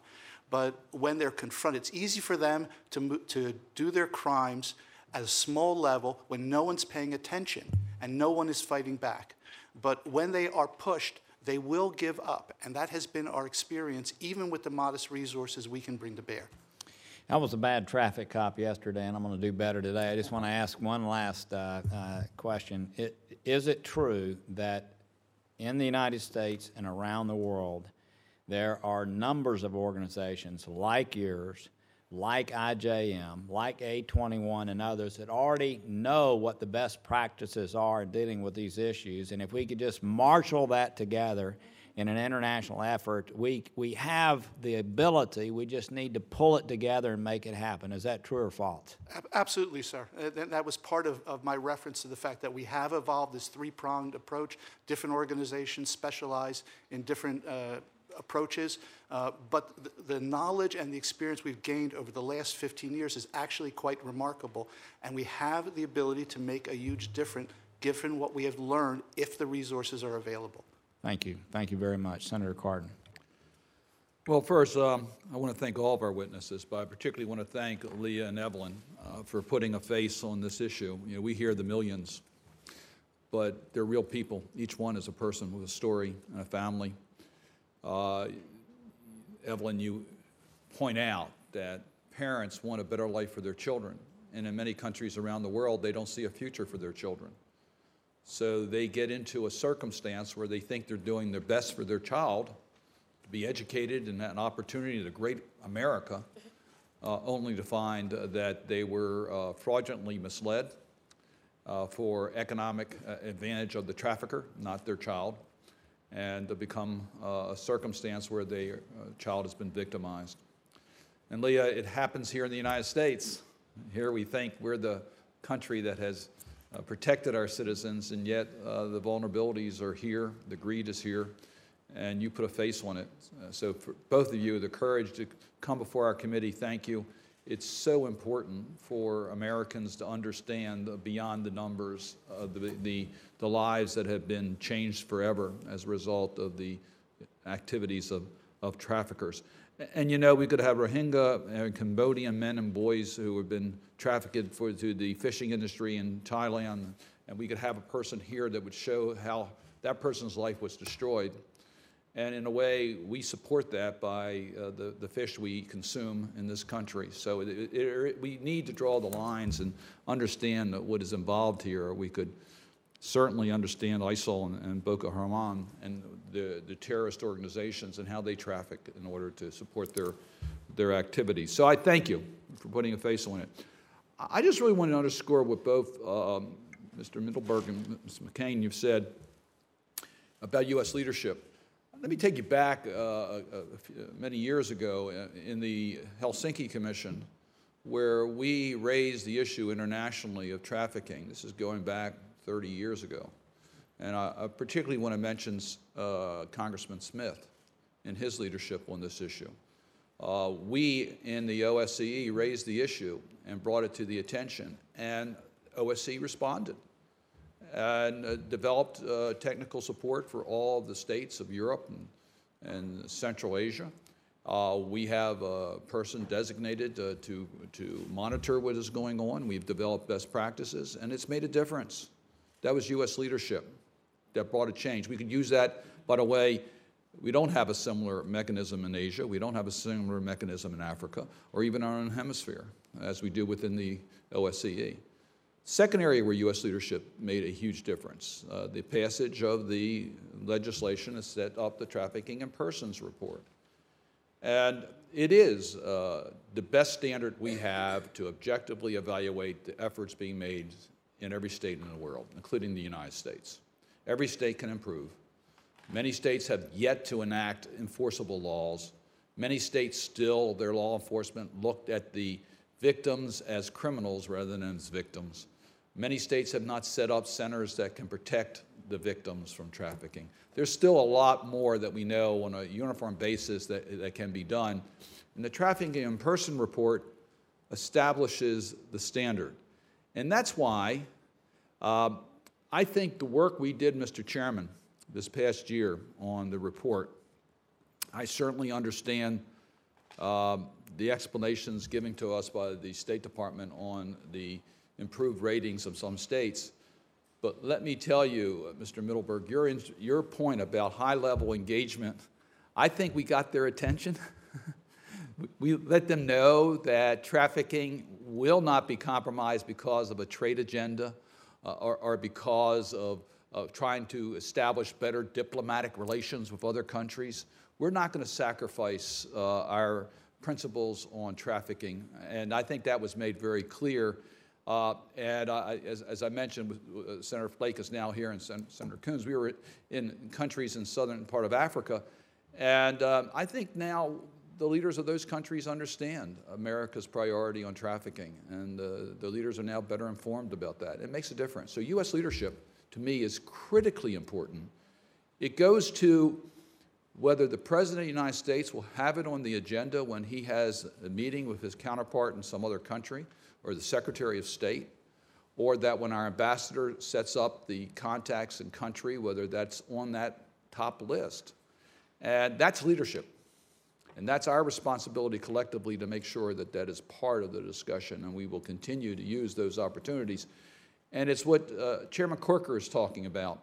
but when they're confronted, it's easy for them to, to do their crimes at a small level when no one's paying attention and no one is fighting back. But when they are pushed, they will give up. And that has been our experience, even with the modest resources we can bring to bear. I was a bad traffic cop yesterday, and I'm going to do better today. I just want to ask one last uh, uh, question. It, is it true that in the United States and around the world, there are numbers of organizations like yours, like IJM, like A21, and others that already know what the best practices are in dealing with these issues? And if we could just marshal that together in an international effort, we, we have the ability, we just need to pull it together and make it happen. Is that true or false? Absolutely, sir. Uh, that- was part of, of my reference to the fact that we have evolved this three-pronged approach. Different organizations specialize in different uh, approaches, uh, but the, the knowledge and the experience we've gained over the last 15 years is actually quite remarkable, and we have the ability to make a huge difference given what we have learned if the resources are available. Thank you. Thank you very much. Senator Cardin. Well, first, um, I want to thank all of our witnesses, but I particularly want to thank Leah and Evelyn uh, for putting a face on this issue. You know, we hear the millions, but they're real people. Each one is a person with a story and a family. Uh, Evelyn, you point out that parents want a better life for their children, and in many countries around the world, they don't see a future for their children. So they get into a circumstance where they think they're doing their best for their child to be educated and an opportunity to great America, uh, only to find uh, that they were uh, fraudulently misled uh, for economic uh, advantage of the trafficker, not their child, and to become uh, a circumstance where their child has been victimized. And Leah, it happens here in the United States. Here we think we're the country that has uh, protected our citizens, and yet uh, the vulnerabilities are here, the greed is here, and you put a face on it. Uh, so, for both of you, the courage to come before our committee, thank you. It's so important for Americans to understand beyond the numbers the, the, the lives that have been changed forever as a result of the activities of, of traffickers. And you know, we could have Rohingya and Cambodian men and boys who have been trafficked for, to the fishing industry in Thailand, and we could have a person here that would show how that person's life was destroyed. And in a way, we support that by uh, the, the fish we consume in this country. So it, it, it, we need to draw the lines and understand what is involved here. We could certainly understand ISIL and, and Boko Haram and the, the terrorist organizations and how they traffic in order to support their, their activities. So I thank you for putting a face on it. I just really want to underscore what both um, Mr. Middleberg and Ms. McCain you've said about U.S. leadership. Let me take you back uh, a few, many years ago uh, in the Helsinki Commission, where we raised the issue internationally of trafficking. This is going back 30 years ago. And I, I particularly want to mention uh, Congressman Smith and his leadership on this issue. Uh, we in the OSCE raised the issue and brought it to the attention, and OSCE responded and uh, developed uh, technical support for all of the states of Europe and, and Central Asia. Uh, we have a person designated uh, to, to monitor what is going on. We've developed best practices, and it's made a difference. That was U.S. leadership that brought a change. We could use that, by the way, we don't have a similar mechanism in Asia. We don't have a similar mechanism in Africa or even our own hemisphere as we do within the OSCE. Second area where U.S. leadership made a huge difference, uh, the passage of the legislation that set up the Trafficking in Persons report. And it is uh, the best standard we have to objectively evaluate the efforts being made in every state in the world, including the United States. Every state can improve. Many states have yet to enact enforceable laws. Many states still, their law enforcement looked at the victims as criminals rather than as victims. Many states have not set up centers that can protect the victims from trafficking. There's still a lot more that we know on a uniform basis that, that can be done. And the Trafficking in Person report establishes the standard. And that's why uh, I think the work we did, Mr. Chairman, this past year on the report, I certainly understand um, the explanations given to us by the State Department on the improved ratings of some states. But let me tell you, uh, Mr. Middleberg, your, your point about high level engagement, I think we got their attention. we let them know that trafficking will not be compromised because of a trade agenda uh, or, or, because of, of trying to establish better diplomatic relations with other countries. We're not going to sacrifice uh, our principles on trafficking, and I think that was made very clear uh, and as, as, I mentioned, uh, Senator Flake is now here and Sen Senator Coons. We were in countries in southern part of Africa. And uh, I think now the leaders of those countries understand America's priority on trafficking. And uh, the leaders are now better informed about that. It makes a difference. So U.S. leadership, to me, is critically important. It goes to whether the President of the United States will have it on the agenda when he has a meeting with his counterpart in some other country, or the Secretary of State, or that when our ambassador sets up the contacts in country, whether that's on that top list. And that's leadership. And that's our responsibility collectively to make sure that that is part of the discussion, and we will continue to use those opportunities. And it's what uh, Chairman Corker is talking about.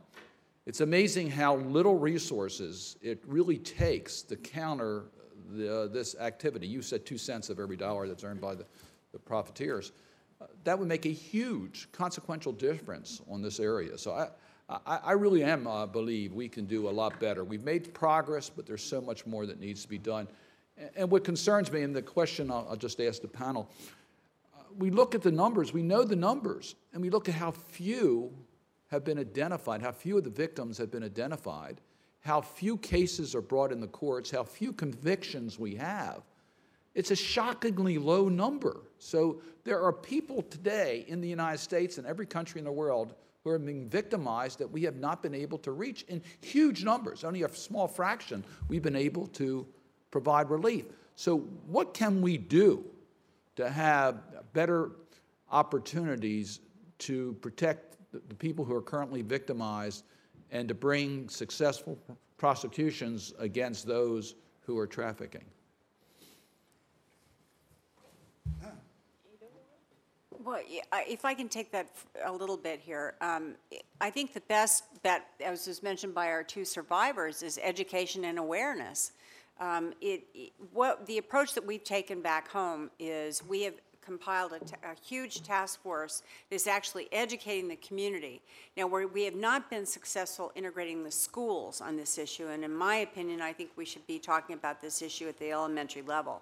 It's amazing how little resources it really takes to counter the, uh, this activity. You said two cents of every dollar that's earned by the, the profiteers. Uh, that would make a huge consequential difference on this area. So I, I, I really am uh, believe we can do a lot better. We've made progress, but there's so much more that needs to be done. And, and what concerns me, and the question I'll, I'll just ask the panel, uh, we look at the numbers, we know the numbers, and we look at how few have been identified, how few of the victims have been identified, how few cases are brought in the courts, how few convictions we have. It's a shockingly low number. So there are people today in the United States and every country in the world who are being victimized that we have not been able to reach in huge numbers. Only a small fraction we've been able to provide relief. So, what can we do to have better opportunities to protect the, people who are currently victimized and to bring successful prosecutions against those who are trafficking? Well, if I can take that a little bit here, um, I think the best bet, as was mentioned by our two survivors, is education and awareness. Um, It, it- what, the approach that we've taken back home is we have compiled a, huge task force that's actually educating the community. Now, we have not been successful integrating the schools on this issue, and in my opinion, I think we should be talking about this issue at the elementary level.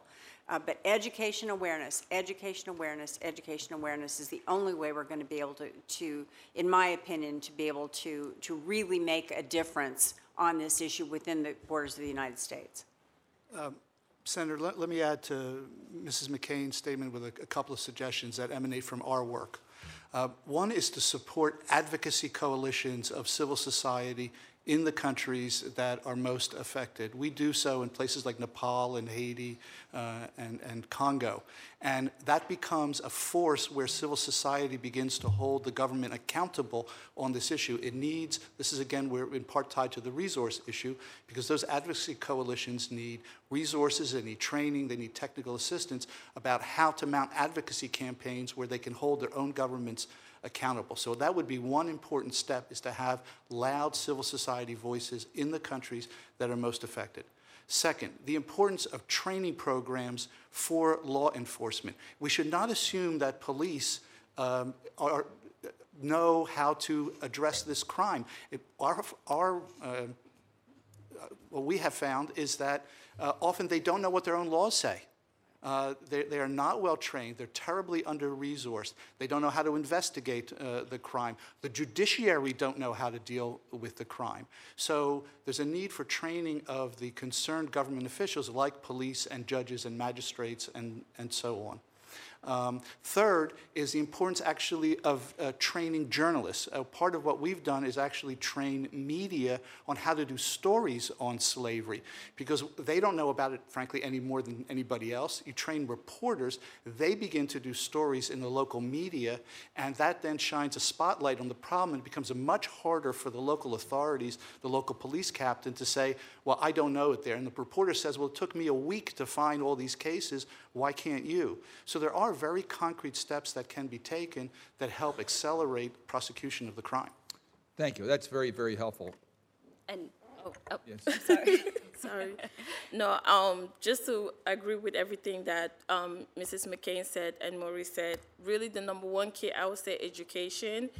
Uh, But education awareness, education awareness, education awareness is the only way we're going to be able to, to, in my opinion, to be able to, to really make a difference on this issue within the borders of the United States. Senator, let, let me add to Mrs. McCain's statement with a, a couple of suggestions that emanate from our work. Uh, one is to support advocacy coalitions of civil society in the countries that are most affected. We do so in places like Nepal and Haiti uh, and, and Congo. And that becomes a force where civil society begins to hold the government accountable on this issue. It needs, this is again, we're in part tied to the resource issue, because those advocacy coalitions need resources, they need training, they need technical assistance about how to mount advocacy campaigns where they can hold their own governments accountable. So that would be one important step is to have loud civil society voices in the countries that are most affected. Second, the importance of training programs for law enforcement. We should not assume that police um, are, know how to address this crime. It, our, our, uh, what we have found is that uh, often they don't know what their own laws say. Uh, they, they are not well trained. They're terribly under resourced. They don't know how to investigate uh, the crime. The judiciary don't know how to deal with the crime. So there's a need for training of the concerned government officials like police and judges and magistrates and, and so on. Um, third is the importance actually of uh, training journalists. Uh, part of what we've done is actually train media on how to do stories on slavery because they don't know about it, frankly, any more than anybody else. You train reporters, they begin to do stories in the local media, and that then shines a spotlight on the problem and it becomes much harder for the local authorities, the local police captain, to say, Well, I don't know it there. And the reporter says, Well, it took me a week to find all these cases. Why can't you? So there are very concrete steps that can be taken that help accelerate prosecution of the crime. Thank you. That's very, very helpful. And, oh, oh, Yes. Sorry. No, um, just to agree with everything that um, Mrs. McCain said and Maurice said, really the number one key, I would say education,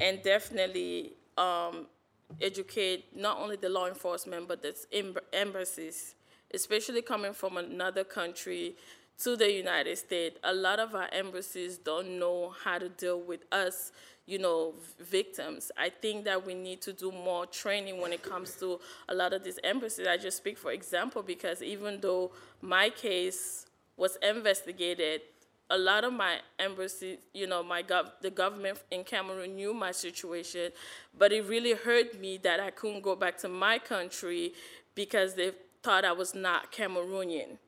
and definitely um, educate not only the law enforcement, but the embassies, especially coming from another country to the United States. A lot of our embassies don't know how to deal with us you know, victims. I think that we need to do more training when it comes to a lot of these embassies. I just speak for example because even though my case was investigated, a lot of my embassy, you know, my gov- the government in Cameroon knew my situation, but it really hurt me that I couldn't go back to my country because they thought I was not Cameroonian.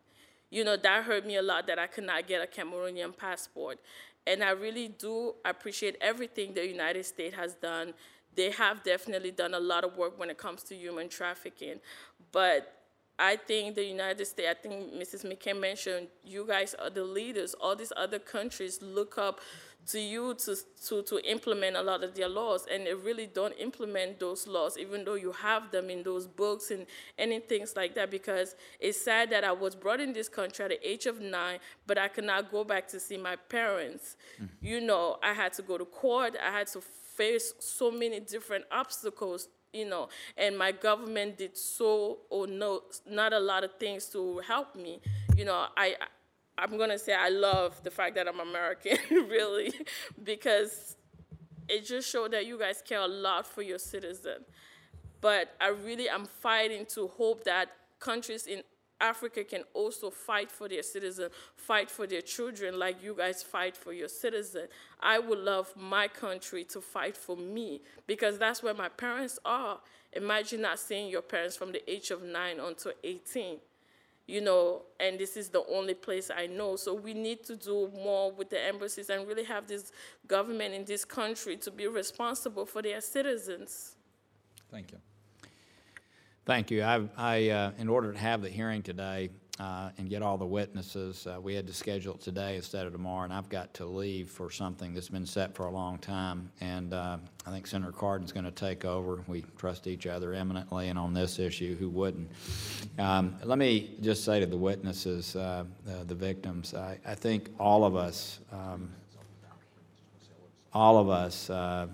You know, that hurt me a lot that I could not get a Cameroonian passport. And I really do appreciate everything the United States has done. They have definitely done a lot of work when it comes to human trafficking. But I think the United States, I think Mrs. McCain mentioned, you guys are the leaders. All these other countries look up to you to, to, to implement a lot of their laws, and they really don't implement those laws, even though you have them in those books and any things like that. Because it's sad that I was brought in this country at the age of nine, but I could not go back to see my parents. Mm-hmm. You know, I had to go to court, I had to face so many different obstacles you know, and my government did so or no, not a lot of things to help me. You know, I, I'm gonna say I love the fact that I'm American, really, because it just showed that you guys care a lot for your citizen. But I really am fighting to hope that countries in Africa can also fight for their citizen, fight for their children like you guys fight for your citizen. I would love my country to fight for me because that's where my parents are. Imagine not seeing your parents from the age of nine until 18, you know, and this is the only place I know. So we need to do more with the embassies and really have this government in this country to be responsible for their citizens. Thank you. Thank you. I, I, uh, in order to have the hearing today uh, and get all the witnesses, uh, we had to schedule it today instead of tomorrow, and I've got to leave for something that's been set for a long time. And uh, I think Senator Cardin's going to take over. We trust each other eminently, and on this issue, who wouldn't? Um, let me just say to the witnesses, uh, uh, the victims, I, I think all of us. Um, all of us uh,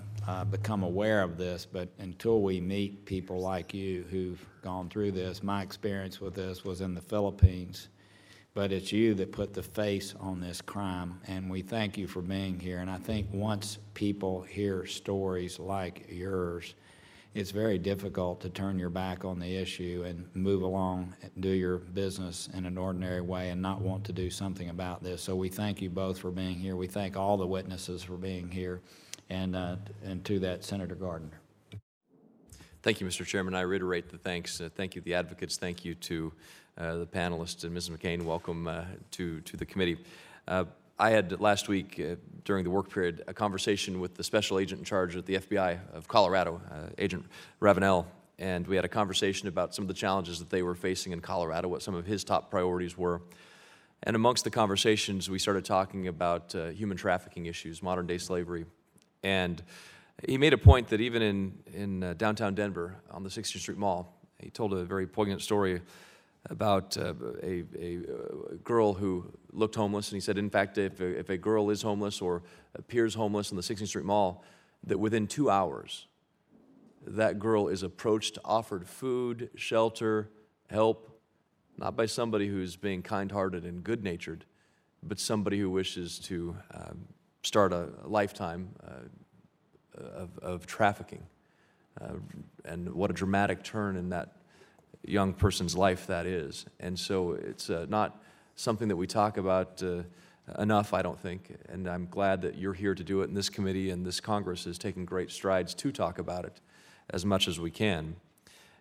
become aware of this, but until we meet people like you who've gone through this, my experience with this was in the Philippines. But it's you that put the face on this crime, and we thank you for being here. And I think once people hear stories like yours, it's very difficult to turn your back on the issue and move along and do your business in an ordinary way and not want to do something about this. So we thank you both for being here. We thank all the witnesses for being here. And, uh, and to that, Senator Gardner. Thank you, Mr. Chairman. I reiterate the thanks. Uh, thank you, to the advocates. Thank you to uh, the panelists and Mrs. McCain. Welcome uh, to, to the committee. Uh, I had last week, uh, during the work period, a conversation with the special agent in charge at the FBI of Colorado, uh, Agent Ravenelle, and we had a conversation about some of the challenges that they were facing in Colorado, what some of his top priorities were. And amongst the conversations, we started talking about human trafficking issues, modern day slavery. And he made a point that even in, in uh, downtown Denver on the 16th Street Mall, he told a very poignant story about uh, a, a, a girl who looked homeless. And he said, in fact, if a, if a girl is homeless or appears homeless in the 16th Street Mall, that within two hours, that girl is approached, offered food, shelter, help, not by somebody who's being kind hearted and good natured, but somebody who wishes to um, start a lifetime uh, of, of trafficking. Uh, and what a dramatic turn in that young person's life that is. And so it's uh, not something that we talk about uh, enough, I don't think. And I'm glad that you're here to do it, and this committee and this Congress is taking great strides to talk about it as much as we can.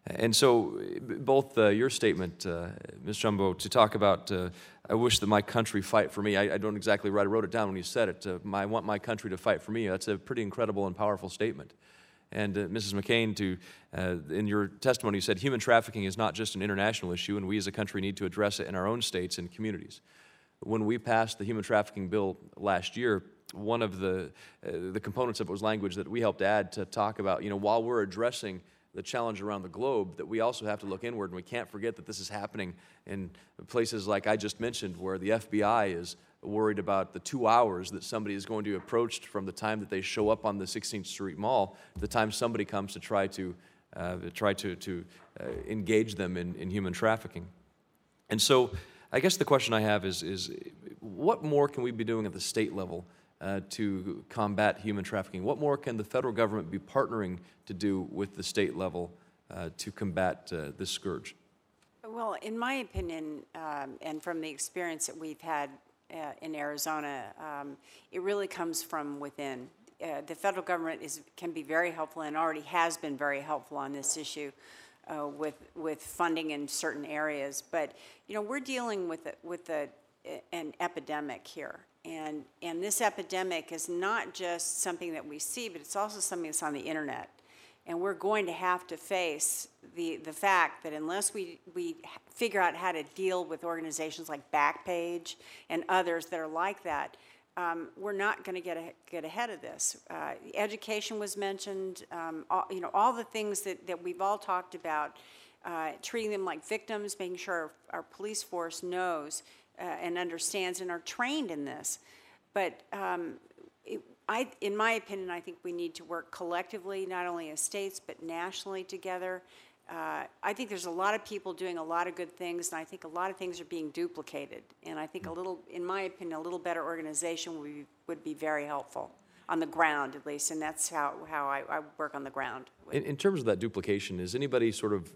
And so, both uh, your statement, uh, Ms. Chumbow, to talk about, uh, I wish that my country fight for me. I, I don't exactly write, I wrote it down when you said it. Uh, my, I want my country to fight for me. That's a pretty incredible and powerful statement. And uh, Mrs. McCain, to, uh, in your testimony, you said human trafficking is not just an international issue, and we as a country need to address it in our own states and communities. When we passed the human trafficking bill last year, one of the, the components of it was language that we helped add to talk about, you know, while we're addressing the challenge around the globe that we also have to look inward and we can't forget that this is happening in places like I just mentioned where the FBI is worried about the two hours that somebody is going to be approached from the time that they show up on the 16th Street Mall to the time somebody comes to try to uh, try to, to uh, engage them in, in human trafficking. And so I guess the question I have is, is what more can we be doing at the state level uh, to combat human trafficking? What more can the federal government be partnering to do with the state level uh, to combat uh, this scourge? Well, in my opinion, um, and from the experience that we've had uh, in Arizona, um, it really comes from within. Uh, the federal government is, can be very helpful and already has been very helpful on this issue. uh, with, with funding in certain areas. But, you know, we're dealing with, a- with a, an epidemic here. And, and this epidemic is not just something that we see, but it's also something that's on the internet. And we're going to have to face the, the fact that unless we, we figure out how to deal with organizations like Backpage and others that are like that, um, we're not going to get, a- get ahead of this. Uh, Education was mentioned, um, all, you know, all the things that, that we've all talked about, uh, treating them like victims, making sure our, our police force knows uh, and understands and are trained in this. But um, it- I, in my opinion, I think we need to work collectively, not only as states, but nationally together. Uh, I think there's a lot of people doing a lot of good things, and I think a lot of things are being duplicated. And I think a little, in my opinion, a little better organization would be, would be very helpful, on the ground at least, and that's how, how I, I work on the ground. In, in terms of that duplication, is anybody sort of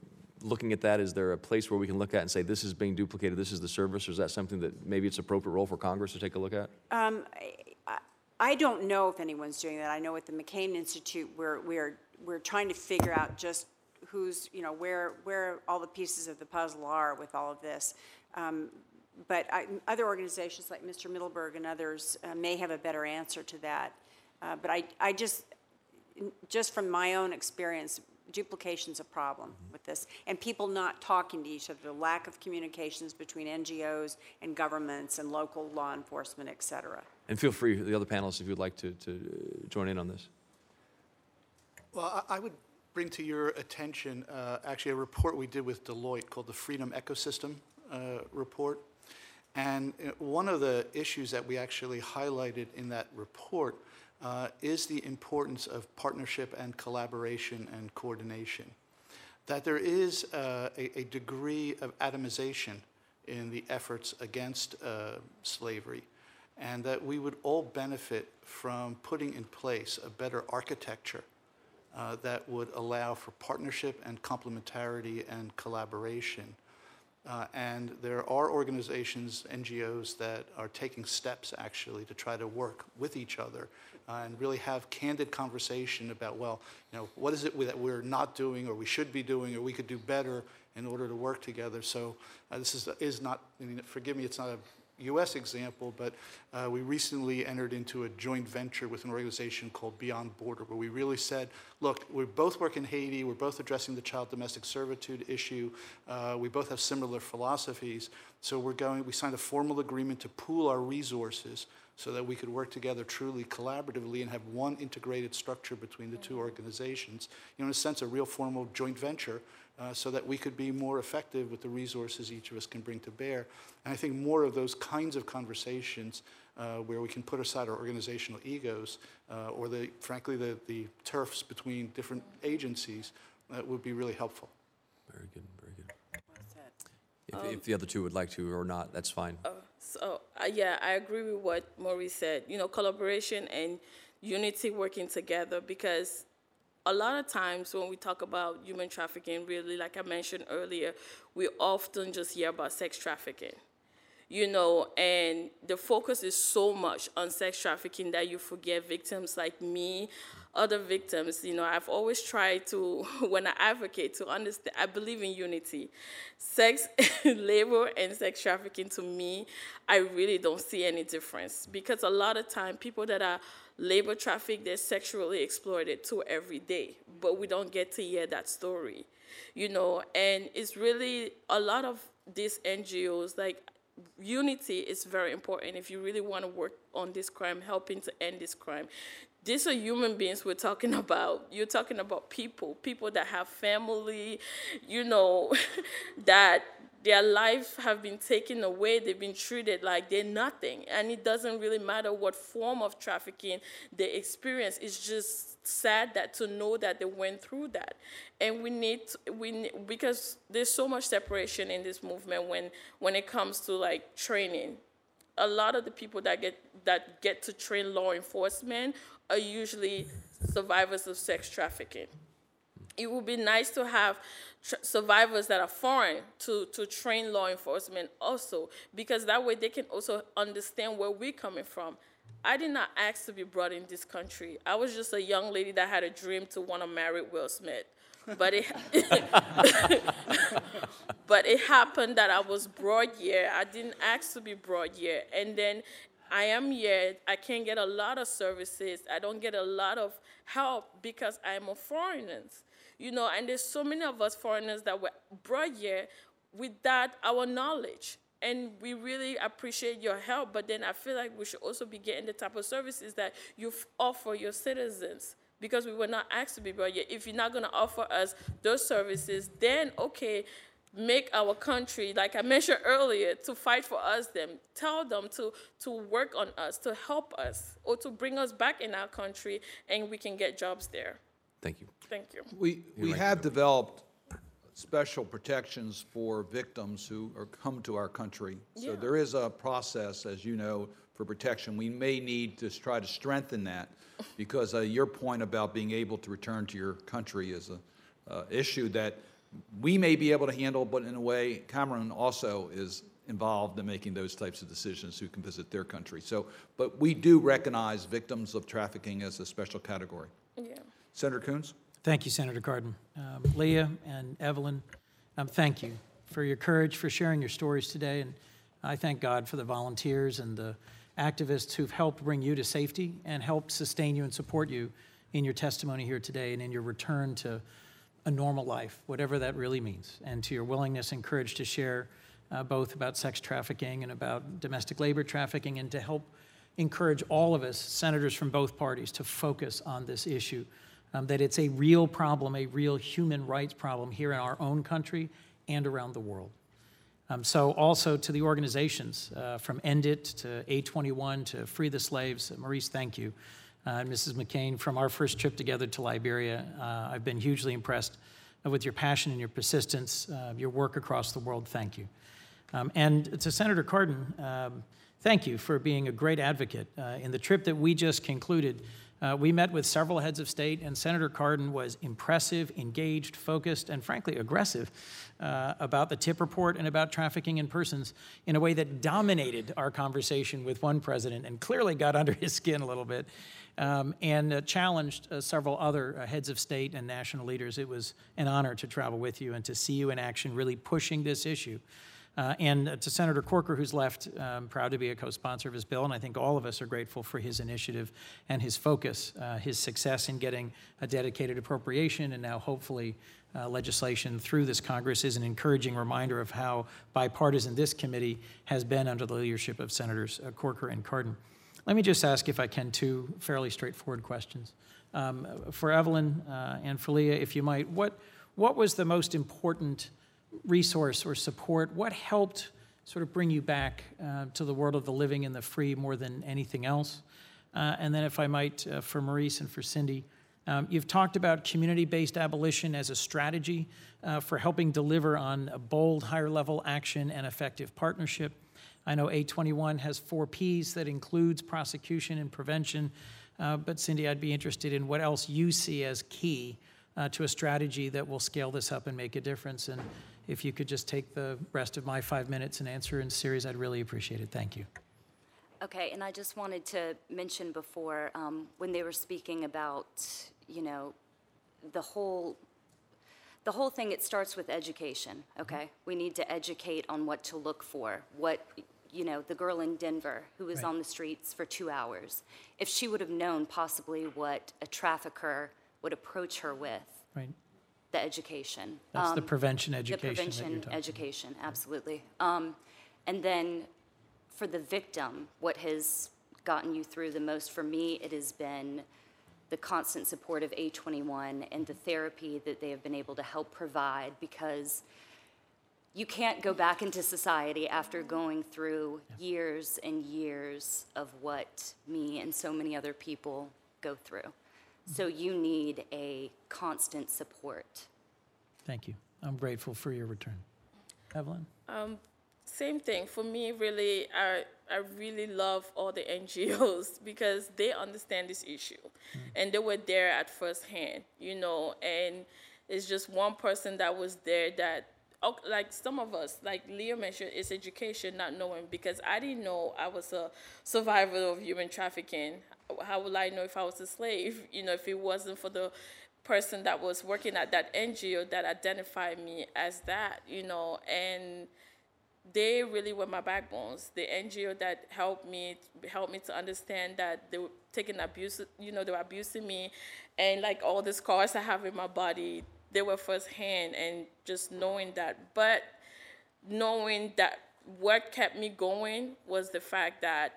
looking at that? Is there a place where we can look at and say, this is being duplicated, this is the service? Or is that something that maybe it's appropriate role for Congress to take a look at? I don't know if anyone's doing that. I know at the McCain Institute, we're, we're, we're trying to figure out just who's, you know, where, where all the pieces of the puzzle are with all of this. Um, But I, other organizations like Mr. Middleberg and others uh, may have a better answer to that. Uh, But I, I just, just from my own experience, duplication's a problem with this. And people not talking to each other, the lack of communications between NGOs and governments and local law enforcement, et cetera. And feel free, the other panelists, if you'd like to, to uh, join in on this. Well, I I would bring to your attention, uh, actually, a report we did with Deloitte called the Freedom Ecosystem uh, Report. And uh, one of the issues that we actually highlighted in that report uh, is the importance of partnership and collaboration and coordination. That there is uh, a, a degree of atomization in the efforts against uh, slavery, and that we would all benefit from putting in place a better architecture uh, that would allow for partnership and complementarity and collaboration. Uh, and there are organizations, NGOs, that are taking steps actually to try to work with each other uh, and really have candid conversation about, well, you know, what is it that we're not doing or we should be doing or we could do better in order to work together. So uh, this is, is not, I mean, forgive me, it's not a U.S. example, but uh, we recently entered into a joint venture with an organization called Beyond Border, where we really said, look, we both work in Haiti, we're both addressing the child domestic servitude issue, uh, we both have similar philosophies, so we're going, we signed a formal agreement to pool our resources so that we could work together truly collaboratively and have one integrated structure between the two organizations. You know, in a sense, a real formal joint venture uh, so that we could be more effective with the resources each of us can bring to bear. And I think more of those kinds of conversations uh, where we can put aside our organizational egos uh, or, the, frankly, the, the turfs between different agencies uh, would be really helpful. Very good, very good. If, if the other two would like to or not, that's fine. So, uh, yeah, I agree with what Maurice said. You know, collaboration and unity working together because a lot of times when we talk about human trafficking, really, like I mentioned earlier, we often just hear about sex trafficking. You know, and the focus is so much on sex trafficking that you forget victims like me, other victims. You know, I've always tried to, when I advocate, to understand, I believe in unity. Sex, labor, and sex trafficking, to me, I really don't see any difference because a lot of time people that are labor trafficked, they're sexually exploited too every day, but we don't get to hear that story, you know, and it's really a lot of these NGOs, like unity is very important if you really want to work on this crime, helping to end this crime. These are human beings we're talking about. You're talking about people, people that have family, you know, that their life have been taken away they've been treated like they're nothing. And it doesn't really matter what form of trafficking they experience. It's just sad that to know that they went through that. And we need we because there's so much separation in this movement when when it comes to like training. A lot of the people that get that get to train law enforcement are usually survivors of sex trafficking it would be nice to have tr- survivors that are foreign to, to train law enforcement also, because that way they can also understand where we're coming from. I did not ask to be brought in this country. I was just a young lady that had a dream to want to marry Will Smith. but it but it happened that I was brought here. I didn't ask to be brought here, and then I am here. I can't get a lot of services. I don't get a lot of help because I'm a foreigner. You know, and there's so many of us foreigners that were brought here without our knowledge. And we really appreciate your help, but then I feel like we should also be getting the type of services that you offer your citizens because we were not asked to be brought here. If you're not going to offer us those services, then okay, make our country, like I mentioned earlier, to fight for us, them, tell them to, to work on us, to help us, or to bring us back in our country, and we can get jobs there. Thank you. Thank you. We, we have developed special protections for victims who are, come to our country. So Yeah. there is a process, as you know, for protection. We may need to try to strengthen that because uh, your point about being able to return to your country is a uh, issue that we may be able to handle, but in a way, Cameroon also is involved in making those types of decisions who can visit their country. So, but we do recognize victims of trafficking as a special category. Yeah. Senator Coons? Thank you, Senator Cardin. Um, Leah and Evelyn, um, thank you for your courage, for sharing your stories today. And I thank God for the volunteers and the activists who've helped bring you to safety and helped sustain you and support you in your testimony here today and in your return to a normal life, whatever that really means, and to your willingness and courage to share uh, both about sex trafficking and about domestic labor trafficking and to help encourage all of us, senators from both parties, to focus on this issue. Um, that it's a real problem, a real human rights problem here in our own country and around the world. Um, so, also to the organizations uh, from End It to A21 to Free the Slaves, Maurice, thank you. Uh, Mrs. McCain, from our first trip together to Liberia, uh, I've been hugely impressed with your passion and your persistence, uh, your work across the world. Thank you. Um, and to Senator Cardin, um, thank you for being a great advocate. Uh, in the trip that we just concluded, uh, we met with several heads of state, and Senator Cardin was impressive, engaged, focused, and frankly aggressive uh, about the TIP report and about trafficking in persons in a way that dominated our conversation with one president and clearly got under his skin a little bit. Um, and uh, challenged uh, several other uh, heads of state and national leaders. It was an honor to travel with you and to see you in action, really pushing this issue. Uh, and to Senator Corker, who's left, um, proud to be a co sponsor of his bill, and I think all of us are grateful for his initiative and his focus, uh, his success in getting a dedicated appropriation, and now hopefully uh, legislation through this Congress is an encouraging reminder of how bipartisan this committee has been under the leadership of Senators uh, Corker and Cardin. Let me just ask, if I can, two fairly straightforward questions. Um, for Evelyn uh, and for Leah, if you might, what, what was the most important resource or support? What helped sort of bring you back uh, to the world of the living and the free more than anything else? Uh, and then, if I might, uh, for Maurice and for Cindy, um, you've talked about community based abolition as a strategy uh, for helping deliver on a bold, higher level action and effective partnership. I know A21 has four Ps that includes prosecution and prevention. Uh, but Cindy, I'd be interested in what else you see as key uh, to a strategy that will scale this up and make a difference. And if you could just take the rest of my five minutes and answer in series, I'd really appreciate it. Thank you. Okay, and I just wanted to mention before, um, when they were speaking about, you know, the whole, the whole thing, it starts with education, okay? We need to educate on what to look for, what, you know, the girl in Denver who was Right. on the streets for two hours, if she would have known possibly what a trafficker would approach her with, Right? The education. That's the Um, prevention the education you're prevention education, absolutely. Um, and then for the victim, what has gotten you through the most for me, it has been the constant support of A21 and the therapy that they have been able to help provide because you can't go back into society after going through years and years of what me and so many other people go through. So you need a constant support. Thank you. I'm grateful for your return. Evelyn? Um, same thing for me. Really, I I really love all the NGOs because they understand this issue, hmm. and they were there at first hand. You know, and it's just one person that was there that. oh, Like some of us, like Leah mentioned, it's education, not knowing. Because I didn't know I was a survivor of human trafficking. How would I know if I was a slave? You know, if it wasn't for the person that was working at that NGO that identified me as that, you know, and they really were my backbones. The NGO that helped me helped me to understand that they were taking abuse, you know, they were abusing me, and like all the scars I have in my body, they were firsthand, and just knowing that. But knowing that what kept me going was the fact that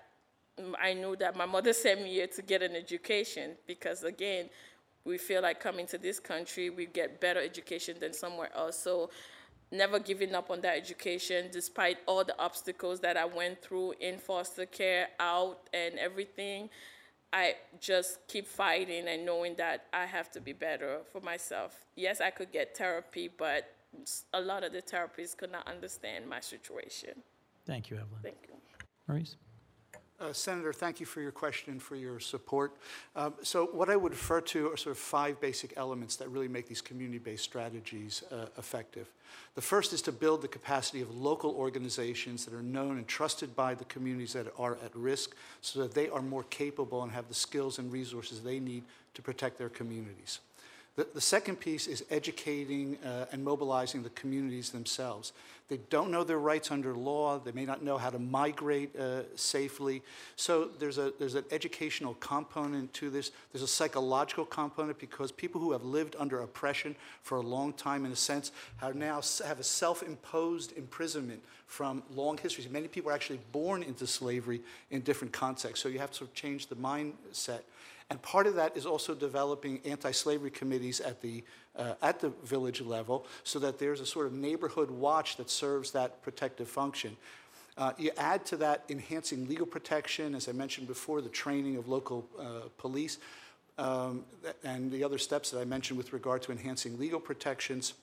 I knew that my mother sent me here to get an education because again, we feel like coming to this country, we get better education than somewhere else. So never giving up on that education despite all the obstacles that I went through in foster care, out and everything. I just keep fighting and knowing that I have to be better for myself. Yes, I could get therapy, but a lot of the therapists could not understand my situation. Thank you, Evelyn. Thank you. Maurice? Uh, Senator, thank you for your question and for your support. Um, So what I would refer to are sort of five basic elements that really make these community-based strategies uh, effective. The first is to build the capacity of local organizations that are known and trusted by the communities that are at risk so that they are more capable and have the skills and resources they need to protect their communities. The, the second piece is educating uh, and mobilizing the communities themselves. They don't know their rights under law. They may not know how to migrate uh, safely. So there's, a, there's an educational component to this. There's a psychological component because people who have lived under oppression for a long time, in a sense, are now have a self-imposed imprisonment from long histories. Many people are actually born into slavery in different contexts. So you have to sort of change the mindset. And part of that is also developing anti-slavery committees at the, uh, at the village level so that there's a sort of neighborhood watch that serves that protective function. Uh, you add to that enhancing legal protection, as I mentioned before, the training of local uh, police, um, and the other steps that I mentioned with regard to enhancing legal protections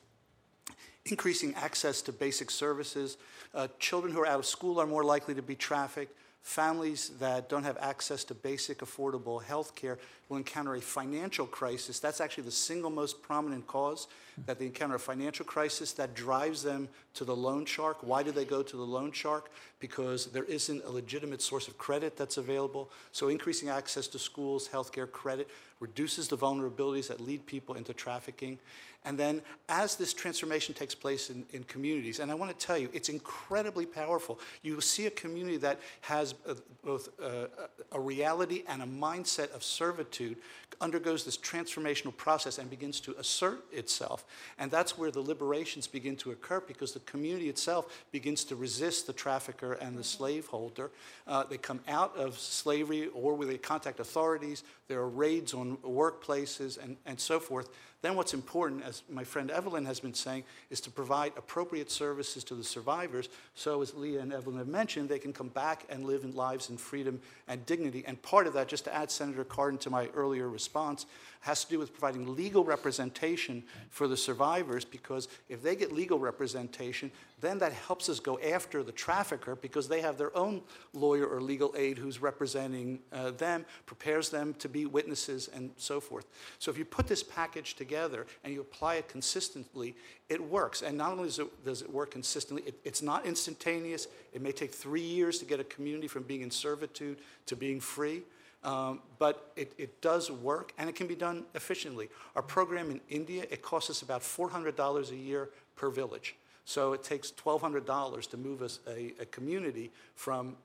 increasing access to basic services. Uh, children who are out of school are more likely to be trafficked. Families that don't have access to basic, affordable health care will encounter a financial crisis. That's actually the single most prominent cause that they encounter a financial crisis that drives them to the loan shark. Why do they go to the loan shark? Because there isn't a legitimate source of credit that's available. So increasing access to schools, healthcare, credit reduces the vulnerabilities that lead people into trafficking. And then as this transformation takes place in, in communities, and I want to tell you, it's incredibly powerful. You see a community that has uh, both uh, a reality and a mindset of servitude undergoes this transformational process and begins to assert itself. And that's where the liberations begin to occur because the community itself begins to resist the trafficker and the slaveholder. Uh, they come out of slavery or where they contact authorities. There are raids on workplaces and, and so forth. Then what's important, as my friend Evelyn has been saying, is to provide appropriate services to the survivors so, as Leah and Evelyn have mentioned, they can come back and live in lives in freedom and dignity. And part of that, just to add Senator Cardin to my earlier response, has to do with providing legal representation for the survivors because if they get legal representation, then that helps us go after the trafficker because they have their own lawyer or legal aid who's representing uh, them, prepares them to be witnesses, and so forth. So if you put this package together and you apply it consistently, it works. And not only does it, does it work consistently, it, it's not instantaneous. It may take three years to get a community from being in servitude to being free. Um, but it, it does work and it can be done efficiently. Our program in India, it costs us about $400 a year per village. So it takes $1,200 to move us a, a community from,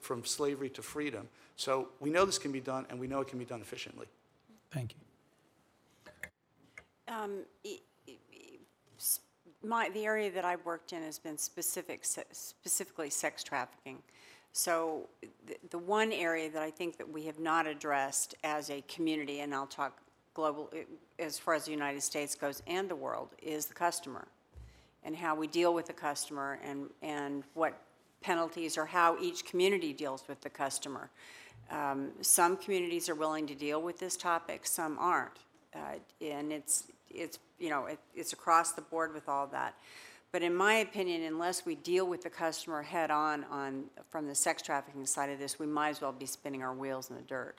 from slavery to freedom. So we know this can be done and we know it can be done efficiently. Thank you. Um, s- My, the area that I've worked in has been specific, specifically sex trafficking. So the, the one area that I think that we have not addressed as a community, and I'll talk global, as far as the United States goes and the world, is the customer. And how we deal with the customer and, and what penalties or how each community deals with the customer. Um, Some communities are willing to deal with this topic, some aren't. Uh, And it's, it's, you know, it- it's across the board with all that. But in my opinion, unless we deal with the customer head-on on, from the sex trafficking side of this, we might as well be spinning our wheels in the dirt.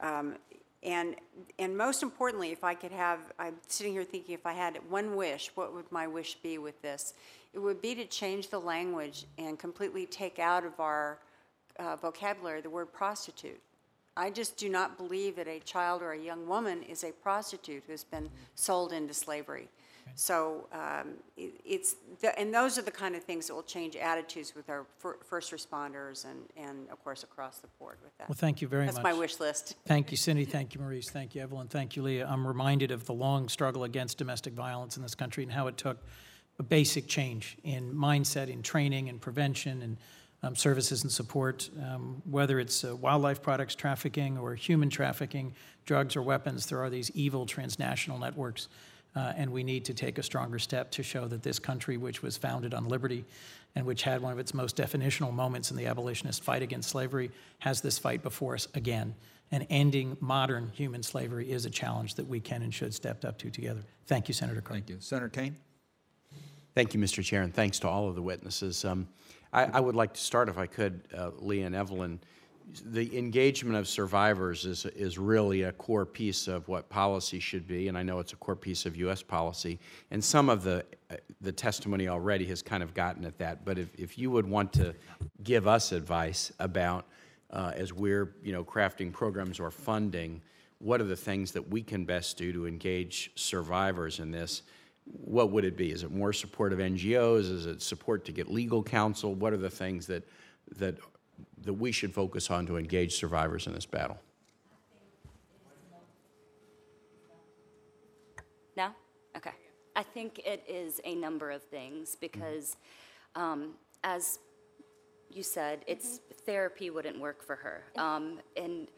Um, And, and most importantly, if I could have, I'm sitting here thinking if I had one wish, what would my wish be with this? It would be to change the language and completely take out of our uh, vocabulary the word prostitute. I just do not believe that a child or a young woman is a prostitute who's been sold into slavery. So um, it- it's, the- and those are the kind of things that will change attitudes with our fir- first responders and, and of course, across the board with that. Well, thank you very much. That's my wish list. Thank you, Cindy. Thank you, Maurice. Thank you, Evelyn. Thank you, Leah. I'm reminded of the long struggle against domestic violence in this country and how it took a basic change in mindset, in training, and prevention, and um, services and support, um, whether it's uh, wildlife products trafficking or human trafficking, drugs or weapons. There are these evil transnational networks, uh, and we need to take a stronger step to show that this country, which was founded on liberty and which had one of its most definitional moments in the abolitionist fight against slavery, has this fight before us again. And ending modern human slavery is a challenge that we can and should step up to together. Thank you, Senator Cardin. Thank you. Senator Kaine? Thank you, Mr. Chair, and thanks to all of the witnesses. Um, I, I would like to start, if I could, uh, Leah and Evelyn. The engagement of survivors is, is really a core piece of what policy should be, and I know it's a core piece of U.S. policy. And some of the, uh, the testimony already has kind of gotten at that. But if, if you would want to give us advice about, uh, as we're, you know, crafting programs or funding, what are the things that we can best do to engage survivors in this? what would it be? Is it more support of NGOs? Is it support to get legal counsel? What are the things that, that, that we should focus on to engage survivors in this battle? No? Okay. I think it is a number of things because, um, as you said, it's therapy wouldn't work for her. Um, and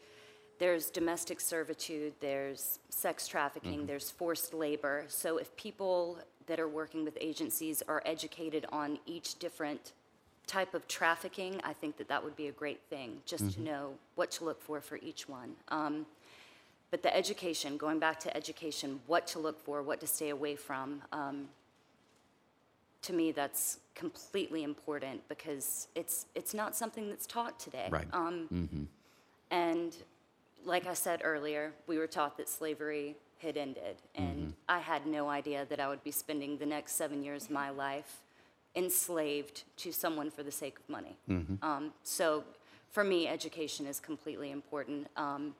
there's domestic servitude, there's sex trafficking, there's forced labor. So if people that are working with agencies are educated on each different type of trafficking, I think that that would be a great thing, just to know what to look for for each one. Um, but the education, going back to education, what to look for, what to stay away from, um, to me, that's completely important because it's, it's not something that's taught today. Right. Um, And like I said earlier, we were taught that slavery had ended. And I had no idea that I would be spending the next seven years of my life enslaved to someone for the sake of money. Um, so for me, education is completely important. Um,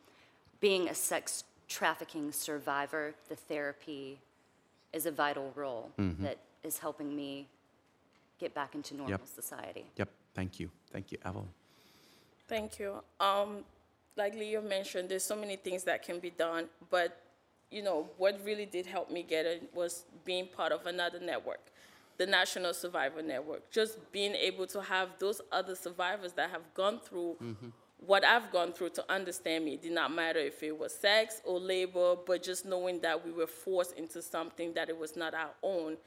being a sex trafficking survivor, the therapy is a vital role that is helping me get back into normal Yep. society. Yep, thank you. Thank you, Evelyn. Thank you. Um, like Leo mentioned, there's so many things that can be done, but you know what really did help me get it was being part of another network, the National Survivor Network. Just being able to have those other survivors that have gone through mm-hmm. what I've gone through to understand me. It did not matter if it was sex or labor, but just knowing that we were forced into something that it was not our own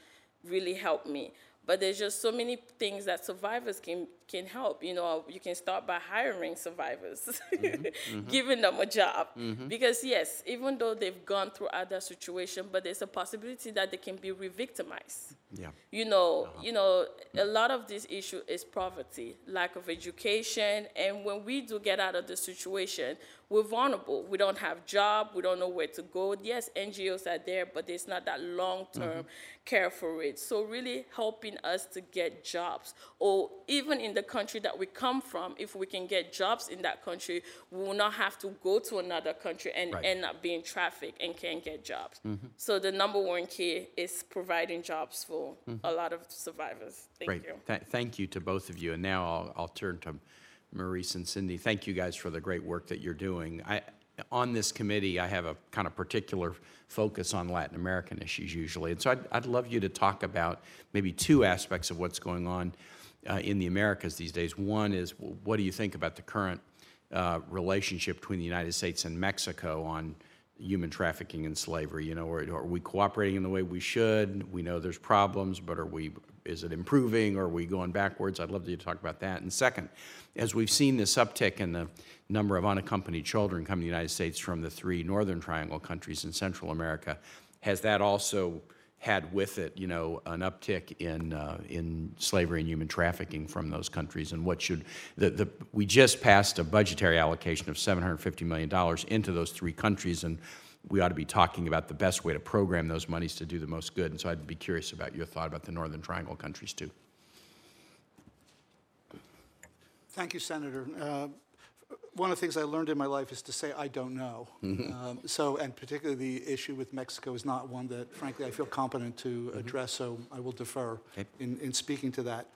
really helped me. But there's just so many things that survivors can can help. You know, you can start by hiring survivors, mm-hmm. Mm-hmm. giving them a job. Mm-hmm. Because yes, even though they've gone through other situation, but there's a possibility that they can be re-victimized. Yeah. You know, uh-huh. you know, a lot of this issue is poverty, lack of education, and when we do get out of the situation, we're vulnerable. We don't have job, we don't know where to go. Yes, NGOs are there, but there's not that long-term care for it. So really helping us to get jobs, or even in the country that we come from, if we can get jobs in that country, we will not have to go to another country and Right. end up being trafficked and can't get jobs. Mm-hmm. So the number one key is providing jobs for mm-hmm. a lot of survivors. Thank Great. you. Th- Thank you to both of you. And now I'll, I'll turn to Maurice and Cindy. Thank you guys for the great work that you're doing. I, on this committee, I have a kind of particular focus on Latin American issues usually. And so I'd, I'd love you to talk about maybe two aspects of what's going on uh, in the Americas these days. One is, what do you think about the current uh, relationship between the United States and Mexico on human trafficking and slavery? You know, are, are we cooperating in the way we should? We know there's problems, but are we, is it improving or are we going backwards? I'd love to talk about that. And second, as we've seen this uptick in the number of unaccompanied children coming to the United States from the three Northern Triangle countries in Central America, has that also had with it, you know, an uptick in, uh, in slavery and human trafficking from those countries? And what should, the, the, we just passed a budgetary allocation of $750 million into those three countries, and we ought to be talking about the best way to program those monies to do the most good. And so I'd be curious about your thought about the Northern Triangle countries, too. Thank you, Senator. Uh, one of the things I learned in my life is to say I don't know. Um, so, and particularly the issue with Mexico is not one that, frankly, I feel competent to address. So, I will defer in, in speaking to that.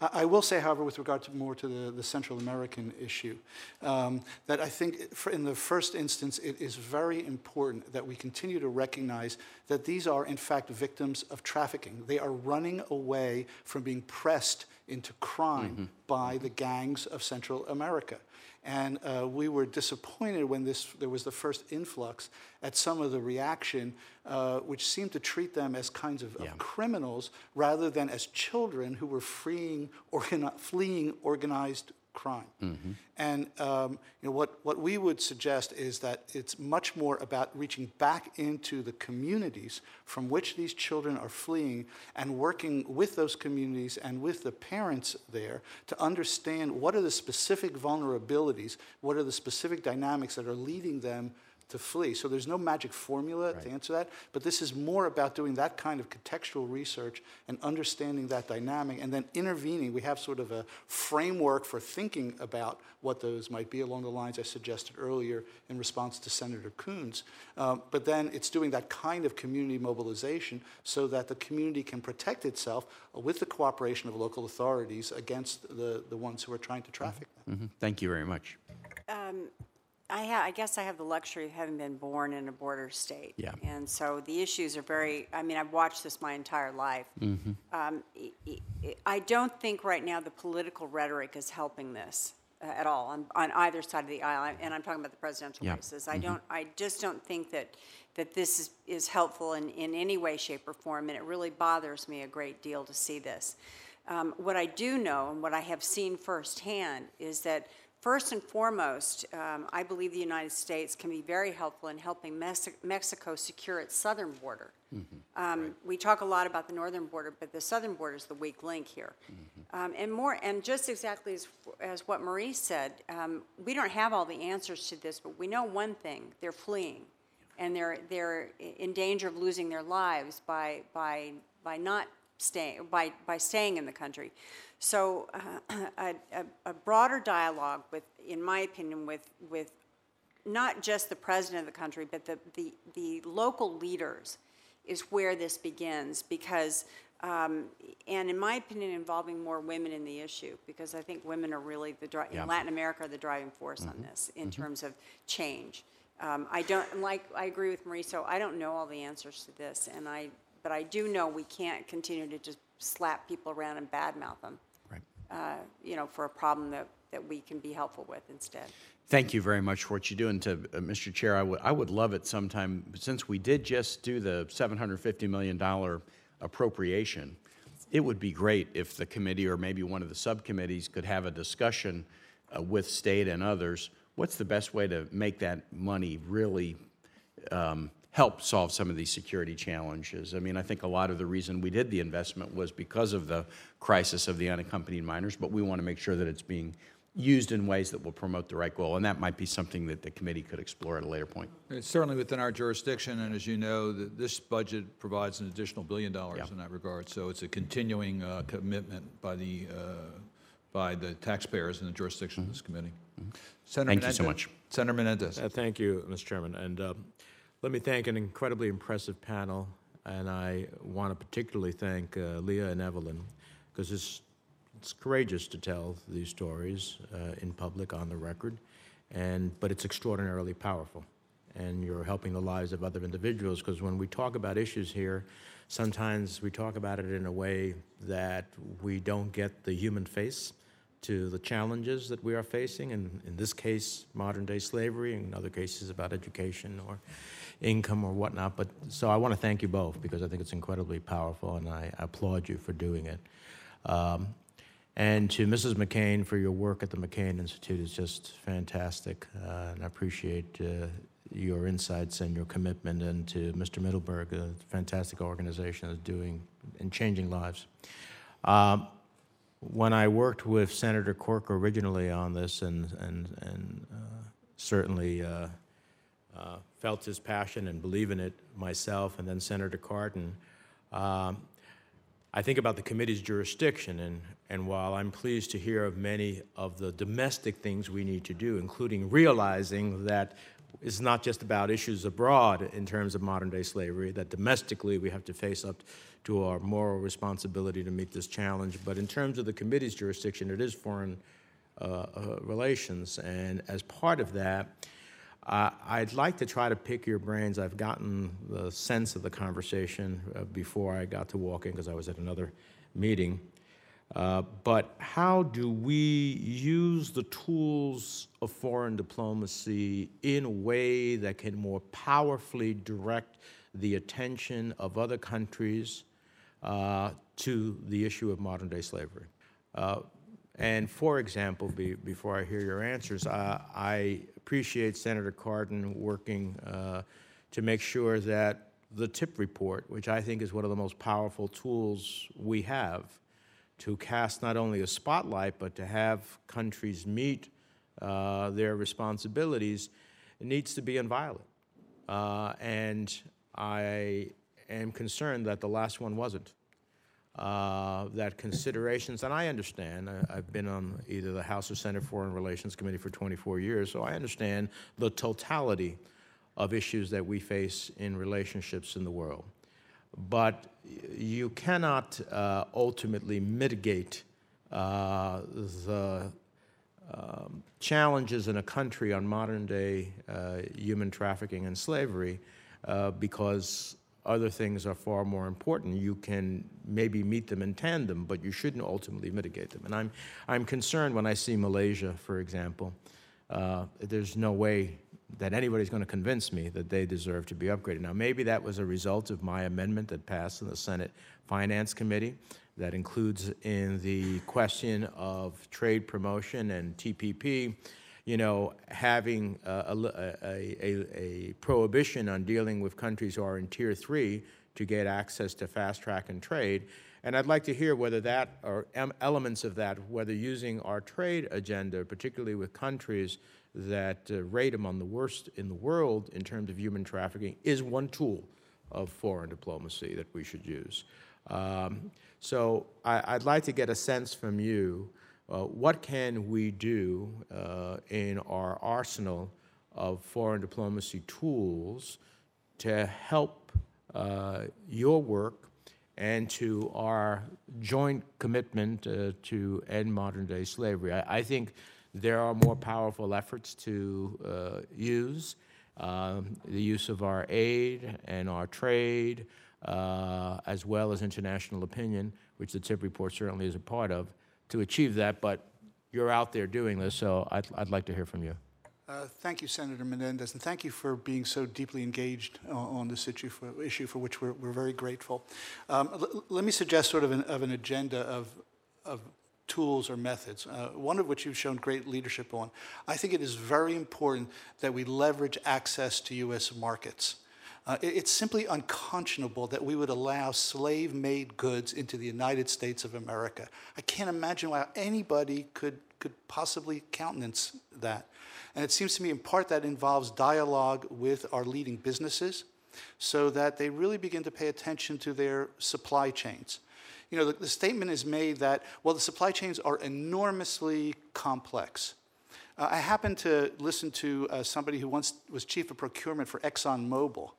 I, I will say, however, with regard to more to the, the Central American issue, um, that I think for in the first instance it is very important that we continue to recognize that these are in fact victims of trafficking. They are running away from being pressed into crime by the gangs of Central America. And uh, we were disappointed when this, there was the first influx at some of the reaction, uh, which seemed to treat them as kinds of, of criminals rather than as children who were freeing, organi- fleeing organized crime. And um, you know, what, what we would suggest is that it's much more about reaching back into the communities from which these children are fleeing and working with those communities and with the parents there to understand what are the specific vulnerabilities, what are the specific dynamics that are leading them to flee. So there's no magic formula to answer that, but this is more about doing that kind of contextual research and understanding that dynamic and then intervening. We have sort of a framework for thinking about what those might be along the lines I suggested earlier in response to Senator Coons. Um, but then it's doing that kind of community mobilization so that the community can protect itself with the cooperation of local authorities against the, the ones who are trying to traffic them. Mhm. Thank you very much. I, ha- I guess I have the luxury of having been born in a border state. Yeah. And so the issues are very, I mean, I've watched this my entire life. Mm-hmm. Um, I- don't think right now the political rhetoric is helping this uh, at all on, on either side of the aisle, and I'm talking about the presidential Yeah. races. I don't, I just don't think that, that this is, is helpful in, in any way, shape, or form, and it really bothers me a great deal to see this. Um, what I do know, and what I have seen firsthand, is that First and foremost, um, I believe the United States can be very helpful in helping Mex- Mexico secure its southern border. Um, We talk a lot about the northern border, but the southern border is the weak link here. Um, And more, and just exactly as, as what Marie said, um, we don't have all the answers to this, but we know one thing, they're fleeing. And they're, they're in danger of losing their lives by, by, by not staying, by, by staying in the country. So uh, a, a- broader dialogue with, in my opinion, with, with not just the president of the country, but the, the, the local leaders is where this begins because, um, and in my opinion, involving more women in the issue because I think women are really the, dri- Yeah. in Latin America, are the driving force on this in terms of change. Um, I don't, like, I agree with Marie, so I don't know all the answers to this and I, but I do know we can't continue to just slap people around and badmouth them, Right. uh, you know, for a problem that, that we can be helpful with instead. Thank you very much for what you do. And to, uh, Mr. Chair, I would, I would love it sometime, since we did just do the $750 million appropriation, it would be great if the committee or maybe one of the subcommittees could have a discussion uh, with state and others. What's the best way to make that money really um, help solve some of these security challenges. I mean, I think a lot of the reason we did the investment was because of the crisis of the unaccompanied minors, but we want to make sure that it's being used in ways that will promote the right goal, and that might be something that the committee could explore at a later point. It's certainly within our jurisdiction, and as you know, th- this budget provides an additional billion dollars Yeah. in that regard. So it's a continuing uh, commitment by the, uh, by the taxpayers in the jurisdiction of this committee. Senator Mm-hmm. Thank you so much. Senator Menendez. Uh, Thank you, Mr. Chairman. And uh, let me thank an incredibly impressive panel, and I want to particularly thank uh, Leah and Evelyn, because it's, it's courageous to tell these stories uh, in public, on the record, and, but it's extraordinarily powerful. And you're helping the lives of other individuals, because when we talk about issues here, sometimes we talk about it in a way that we don't get the human face to the challenges that we are facing, and in this case, modern-day slavery, in other cases about education or income or whatnot. But, so I want to thank you both, because I think it's incredibly powerful, and I applaud you for doing it. Um, and to Mrs. McCain for your work at the McCain Institute is just fantastic, uh, and I appreciate uh, your insights and your commitment. And to Mr. Middleberg, a fantastic organization is doing and changing lives. Um, when I worked with Senator Corker originally on this, and and and uh, certainly uh, felt his passion and believe in it myself, and then Senator Cardin. Um, I think about the committee's jurisdiction, and, and while I'm pleased to hear of many of the domestic things we need to do, including realizing that it's not just about issues abroad in terms of modern day slavery, that domestically we have to face up to our moral responsibility to meet this challenge, but in terms of the committee's jurisdiction, it is foreign uh, uh, relations, and as part of that, uh, I'd like to try to pick your brains. I've gotten the sense of the conversation uh, before I got to walk in because I was at another meeting. Uh, but how do we use the tools of foreign diplomacy in a way that can more powerfully direct the attention of other countries uh, to the issue of modern day slavery? Uh, and for example, be, before I hear your answers, uh, I appreciate Senator Cardin working uh, to make sure that the TIP report, which I think is one of the most powerful tools we have to cast not only a spotlight, but to have countries meet uh, their responsibilities, needs to be inviolate. Uh, and I am concerned that the last one wasn't uh, that considerations, and I understand, I, I've been on either the House or Senate Foreign Relations Committee for 24 years, so I understand the totality of issues that we face in relationships in the world. But you cannot uh, ultimately mitigate uh, the um, challenges in a country on modern day uh, human trafficking and slavery uh, because other things are far more important. You can maybe meet them in tandem, but you shouldn't ultimately mitigate them. And I'm, I'm concerned when I see Malaysia, for example. Uh, there's no way that anybody's going to convince me that they deserve to be upgraded. Now, maybe that was a result of my amendment that passed in the Senate Finance Committee that includes in the question of trade promotion and TPP you know, having a, a, a, a, prohibition on dealing with countries who are in tier three to get access to fast track and trade. And I'd like to hear whether that, or elements of that, whether using our trade agenda, particularly with countries that uh, rate among the worst in the world in terms of human trafficking, is one tool of foreign diplomacy that we should use. Um, so I, would like to get a sense from you uh, what can we do uh, in our arsenal of foreign diplomacy tools to help uh, your work and to our joint commitment uh, to end modern day slavery? I, I, think there are more powerful efforts to uh, use. Um, the use of our aid and our trade, as well as international opinion, which the TIP report certainly is a part of, to achieve that, but you're out there doing this, so I'd, I'd like to hear from you. Uh, thank you, Senator Menendez, and thank you for being so deeply engaged on, on this issue for, issue for which we're, we're very grateful. Um, l- let me suggest sort of an, of an agenda of, of tools or methods, uh, one of which you've shown great leadership on. I think it is very important that we leverage access to U.S. markets. Uh, it's simply unconscionable that we would allow slave made goods into the United States of America. I can't imagine why anybody could, could possibly countenance that. And it seems to me, in part, that involves dialogue with our leading businesses so that they really begin to pay attention to their supply chains. You know, the, the statement is made that, well, the supply chains are enormously complex. Uh, I happened to listen to uh, somebody who once was chief of procurement for ExxonMobil,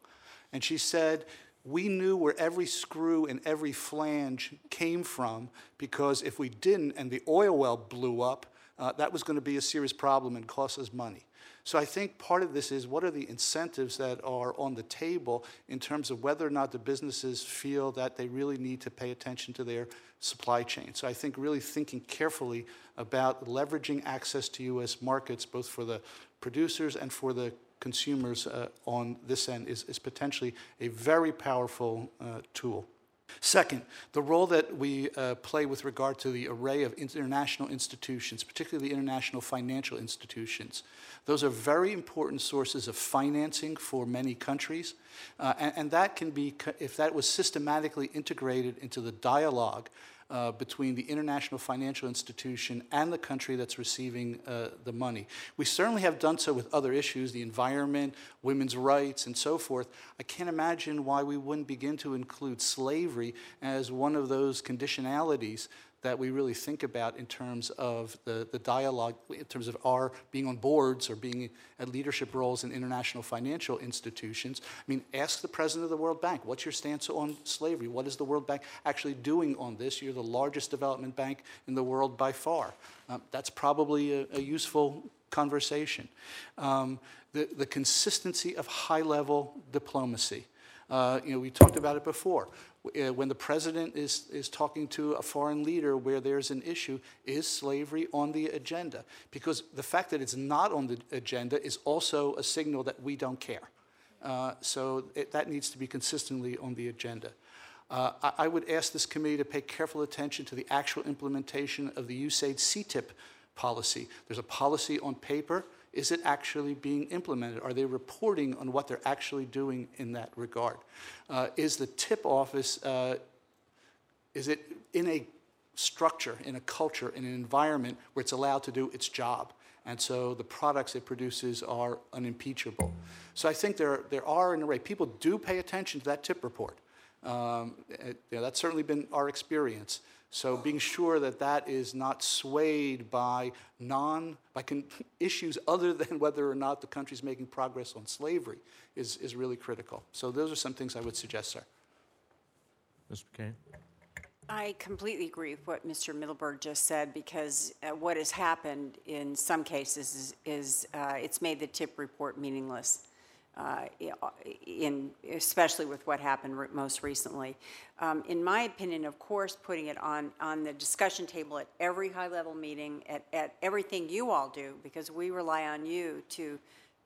and she said, We knew where every screw and every flange came from because if we didn't and the oil well blew up, uh, that was going to be a serious problem and cost us money. So I think part of this is what are the incentives that are on the table in terms of whether or not the businesses feel that they really need to pay attention to their supply chain. So I think really thinking carefully about leveraging access to U.S. markets, both for the producers and for the consumers uh, on this end is, is potentially a very powerful uh, tool. Second, the role that we uh, play with regard to the array of international institutions, particularly the international financial institutions. Those are very important sources of financing for many countries. Uh, and, and, that can be, if that was systematically integrated into the dialogue uh, between the international financial institution and the country that's receiving uh, the money. We certainly have done so with other issues, the environment, women's rights, and so forth. I can't imagine why we wouldn't begin to include slavery as one of those conditionalities that we really think about in terms of the, the dialogue, in terms of our being on boards or being at leadership roles in international financial institutions. I mean, ask the president of the World Bank, what's your stance on slavery? What is the World Bank actually doing on this? You're the largest development bank in the world by far. Um, that's probably a, a useful conversation. Um, the, the consistency of high level diplomacy. Uh, you know, we talked about it before. Uh, when the president is, is talking to a foreign leader where there's an issue, is slavery on the agenda? Because the fact that it's not on the agenda is also a signal that we don't care. Uh, so it, that needs to be consistently on the agenda. Uh, I, I would ask this committee to pay careful attention to the actual implementation of the USAID CTIP policy. There's a policy on paper. Is it actually being implemented? Are they reporting on what they're actually doing in that regard? Uh, is the TIP office, uh, is it in a structure, in a culture, in an environment where it's allowed to do its job? And so the products it produces are unimpeachable. So I think there, there are, in a way, people do pay attention to that TIP report. Um, it- you know, that's certainly been our experience. So being sure that that is not swayed by non, by con- issues other than whether or not the country's making progress on slavery is, is really critical. So those are some things I would suggest, sir. Mr. McCain? I completely agree with what Mr. Middleberg just said, because uh, what has happened in some cases is, is uh, it's made the TIP report meaningless, uh, in, especially with what happened re- most recently. Um, In my opinion, of course, putting it on, on the discussion table at every high-level meeting, at, at everything you all do, because we rely on you to,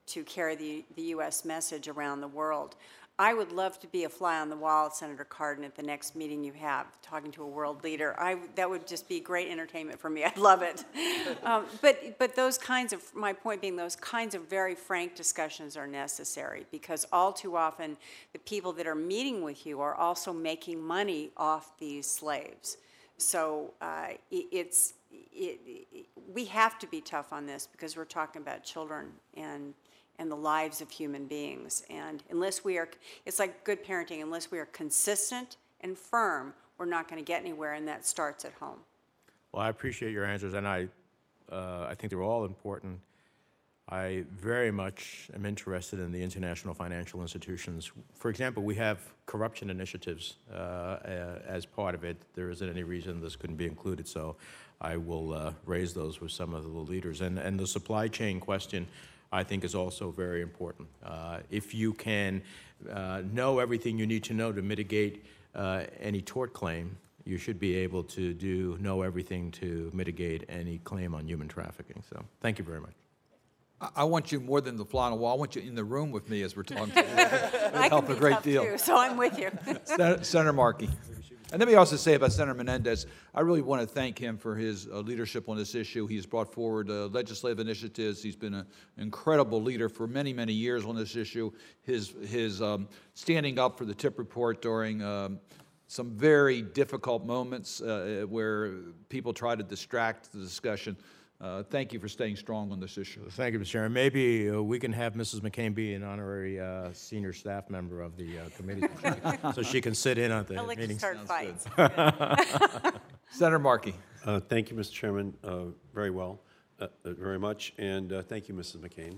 to carry the, the U.S. message around the world. I would love to be a fly on the wall, Senator Cardin, at the next meeting you have, talking to a world leader. I, that would just be great entertainment for me. I'd love it. Um, But, but those kinds of, my point being, those kinds of very frank discussions are necessary, because all too often, the people that are meeting with you are also making money off these slaves. So uh, i- it's, it, it- we have to be tough on this, because we're talking about children and and the lives of human beings. And unless we are, it's like good parenting, unless we are consistent and firm, we're not going to get anywhere, and that starts at home. Well, I appreciate your answers, and I, uh, I think they're all important. I very much am interested in the international financial institutions. For example, we have corruption initiatives uh, uh, as part of it. There isn't any reason this couldn't be included, so I will uh, raise those with some of the leaders. And, and the supply chain question, I think, is also very important. Uh, if you can uh, know everything you need to know to mitigate uh, any tort claim, you should be able to do know everything to mitigate any claim on human trafficking. So, thank you very much. I, I want you more than the fly on the wall, I want you in the room with me as we're talking. it would help a great deal. too, So I'm with you. Sen- Senator Markey. And let me also say about Senator Menendez, I really want to thank him for his uh, leadership on this issue. He's brought forward uh, legislative initiatives. He's been an incredible leader for many, many years on this issue. His, his um, standing up for the TIP report during um, some very difficult moments uh, where people try to distract the discussion. Uh, Thank you for staying strong on this issue. Thank you, Mr. Chairman. Maybe uh, we can have Mrs. McCain be an honorary uh, senior staff member of the uh, committee, so she can sit in on the I like to meetings. start fights. Senator Markey. Uh, Thank you, Mr. Chairman, uh, very well, uh, uh, very much, and uh, thank you, Mrs. McCain.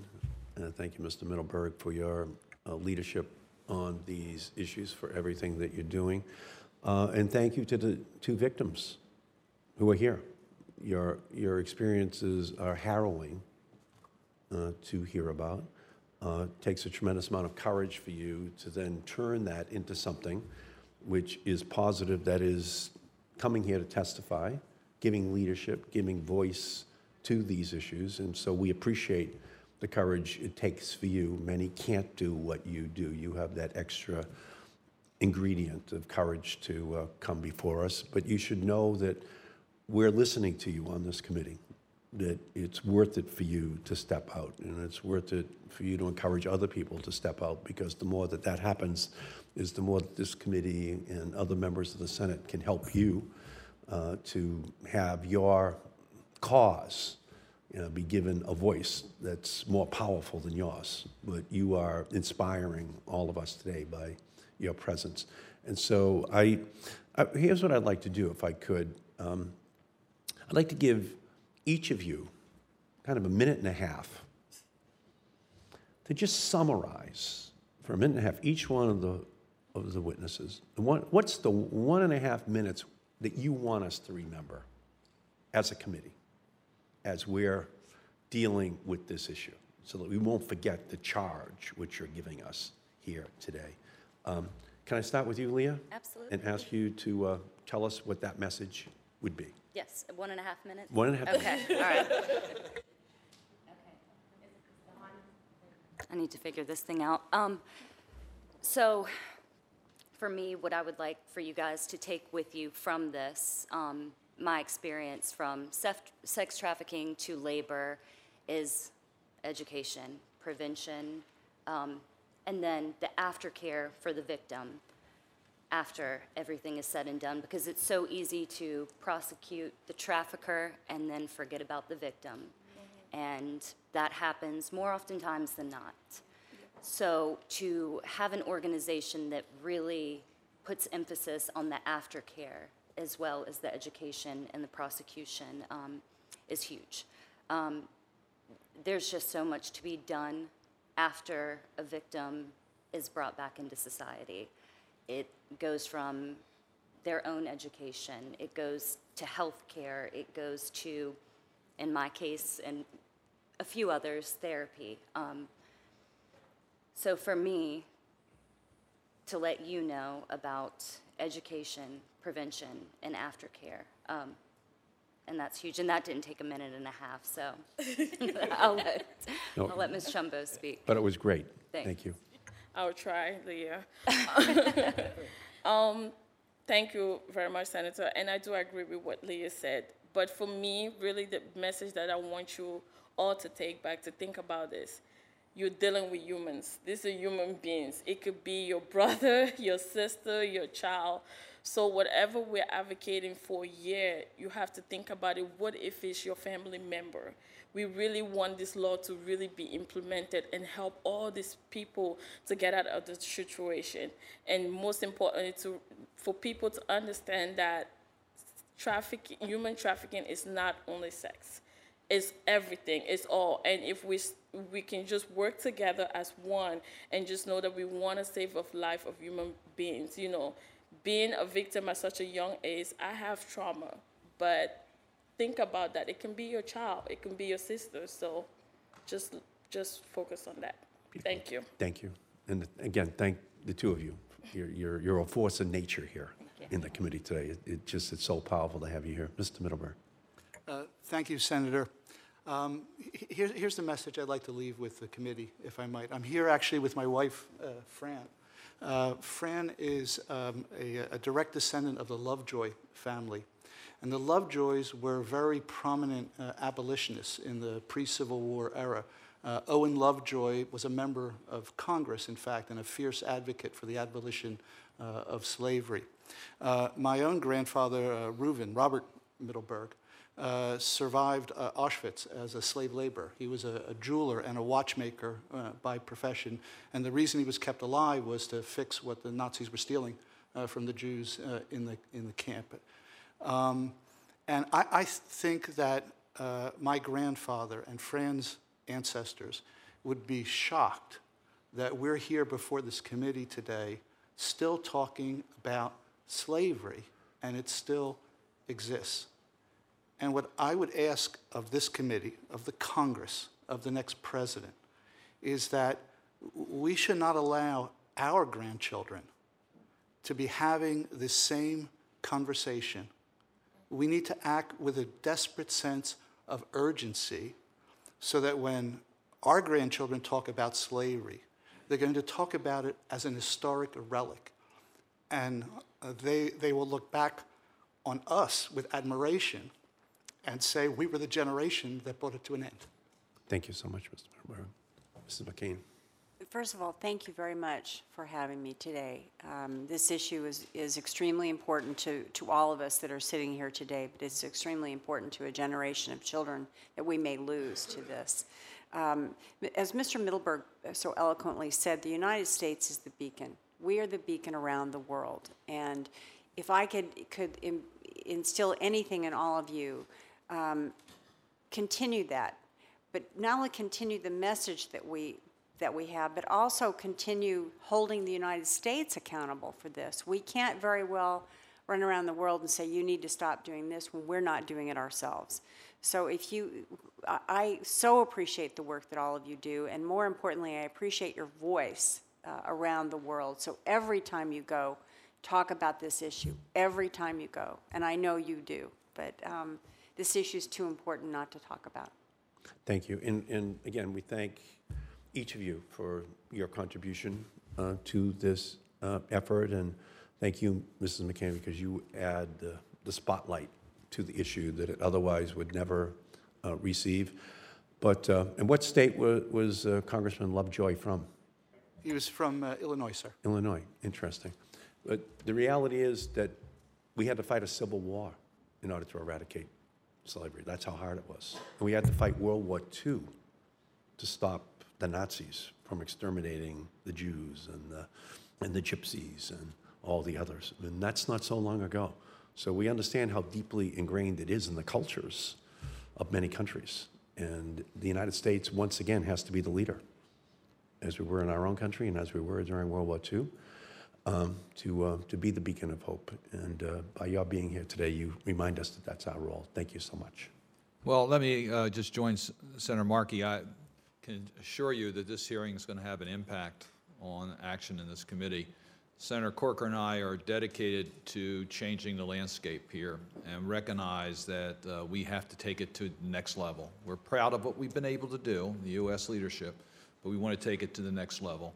Uh, Thank you, Mr. Middleberg, for your uh, leadership on these issues, for everything that you're doing. Uh, And thank you to the two victims who are here. Your, your experiences are harrowing uh, to hear about. Uh, it Takes a tremendous amount of courage for you to then turn that into something which is positive, that is coming here to testify, giving leadership, giving voice to these issues. And so we appreciate the courage it takes for you. Many can't do what you do. You have that extra ingredient of courage to uh, come before us. But you should know that we're listening to you on this committee, that it's worth it for you to step out, and it's worth it for you to encourage other people to step out, because the more that that happens, is the more that this committee and other members of the Senate can help you uh, to have your cause you know, be given a voice that's more powerful than yours. But you are inspiring all of us today by your presence. And so I, I here's what I'd like to do, if I could. Um, I'd like to give each of you kind of a minute and a half to just summarize for a minute and a half each one of the, of the witnesses. What's the one and a half minutes that you want us to remember as a committee, as we're dealing with this issue, so that we won't forget the charge which you're giving us here today? Um, can I start with you, Leah? Absolutely. And ask you to uh, tell us what that message would be. Yes, one and a half minutes? One and a half Okay, all right. I need to figure this thing out. Um, so, for me, what I would like for you guys to take with you from this, um, my experience from sex, sex trafficking to labor, is education, prevention, um, and then the aftercare for the victim after everything is said and done because it's so easy to prosecute the trafficker and then forget about the victim. And that happens more oftentimes than not. So to have an organization that really puts emphasis on the aftercare as well as the education and the prosecution um, is huge. Um, there's just so much to be done after a victim is brought back into society. It goes from their own education, it goes to health care, it goes to, in my case, and a few others, therapy. Um, so for me, to let you know about education, prevention, and aftercare. Um, and that's huge. And that didn't take a minute and a half, so I'll let, No. I'll let Ms. Chumbow speak. But it was great. Thanks. Thank you. I'll try, Leah. um, thank you very much, Senator. And I do agree with what Leah said. But for me, really, the message that I want you all to take back to think about this you're dealing with humans. These are human beings. It could be your brother, your sister, your child. So whatever we're advocating for here, you have to think about it. What if it's your family member? We really want this law to really be implemented and help all these people to get out of the situation. And most importantly, to for people to understand that trafficking, human trafficking is not only sex. It's everything. It's all. And if we we can just work together as one and just know that we want to save a life of human beings, you know, being a victim at such a young age, I have trauma, but think about that. It can be your child. It can be your sister. So, just just focus on that. Thank you. Thank you. And again, thank the two of you. You're, you're, you're a force of nature here in the committee today. It, it just, it's so powerful to have you here. Mr. Middleberg. Uh, Thank you, Senator. Um, here- Here's the message I'd like to leave with the committee, if I might. I'm here actually with my wife, uh, Fran. Uh, Fran is um, a a direct descendant of the Lovejoy family. And the Lovejoys were very prominent uh, abolitionists in the pre-Civil War era. Uh, Owen Lovejoy was a member of Congress, in fact, and a fierce advocate for the abolition uh, of slavery. Uh, my own grandfather, uh, Reuven, Robert Middleberg, uh, survived Auschwitz as a slave laborer. He was a, a jeweler and a watchmaker by profession, and the reason he was kept alive was to fix what the Nazis were stealing from the Jews in, the, in the camp. Um, and I, I think that uh, my grandfather and Fran's ancestors would be shocked that we're here before this committee today still talking about slavery and it still exists. And what I would ask of this committee, of the Congress, of the next president, is that we should not allow our grandchildren to be having the same conversation. We need to act with a desperate sense of urgency so that when our grandchildren talk about slavery, they're going to talk about it as an historic relic. And uh, they, they will look back on us with admiration and say, we were the generation that brought it to an end. Thank you so much, Mr. Middleberg. Mrs. McCain. First of all, thank you very much for having me today. Um, This issue is, is extremely important to, to all of us that are sitting here today, but it's extremely important to a generation of children that we may lose to this. Um, As Mr. Middleberg so eloquently said, the United States is the beacon. We are the beacon around the world. And if I could, could instill anything in all of you, um, continue that. But not only continue the message that we, that we have, but also continue holding the United States accountable for this. We can't very well run around the world and say, you need to stop doing this when we're not doing it ourselves. So if you, I so appreciate the work that all of you do, and more importantly, I appreciate your voice uh, around the world. So every time you go, talk about this issue, every time you go, and I know you do, but um, this issue is too important not to talk about. Thank you. And, and again, we thank each of you for your contribution uh, to this uh, effort. And thank you, Mrs. McCain, because you add the, the spotlight to the issue that it otherwise would never uh, receive. But, uh, and what state was, was uh, Congressman Lovejoy from? He was from uh, Illinois, sir. Illinois. Interesting. But the reality is that we had to fight a civil war in order to eradicate slavery. That's how hard it was. And we had to fight World War II to stop the Nazis from exterminating the Jews and the, and the Gypsies and all the others. And that's not so long ago. So we understand how deeply ingrained it is in the cultures of many countries. And the United States, once again, has to be the leader, as we were in our own country and as we were during World War II, um, to, uh, to be the beacon of hope. And uh, by your being here today, you remind us that that's our role. Thank you so much. Well, let me uh, just join S- Senator Markey. I can assure you that this hearing is going to have an impact on action in this committee. Senator Corker and I are dedicated to changing the landscape here and recognize that uh, we have to take it to the next level. We're proud of what we've been able to do, the U.S. leadership, but we want to take it to the next level.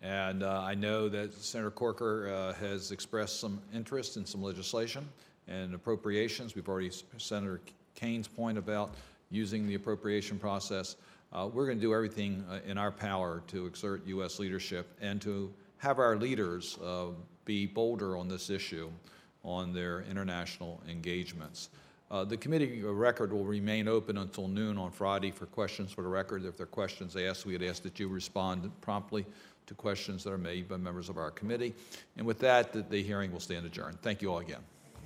And uh, I know that Senator Corker uh, has expressed some interest in some legislation and appropriations. We've already, Senator Kaine's point about using the appropriation process. Uh, We're going to do everything uh, in our power to exert U.S. leadership and to have our leaders uh, be bolder on this issue on their international engagements. Uh, The committee record will remain open until noon on Friday for questions for the record. If there are questions asked, we'd ask that you respond promptly to questions that are made by members of our committee. And with that, the hearing will stand adjourned. Thank you all again.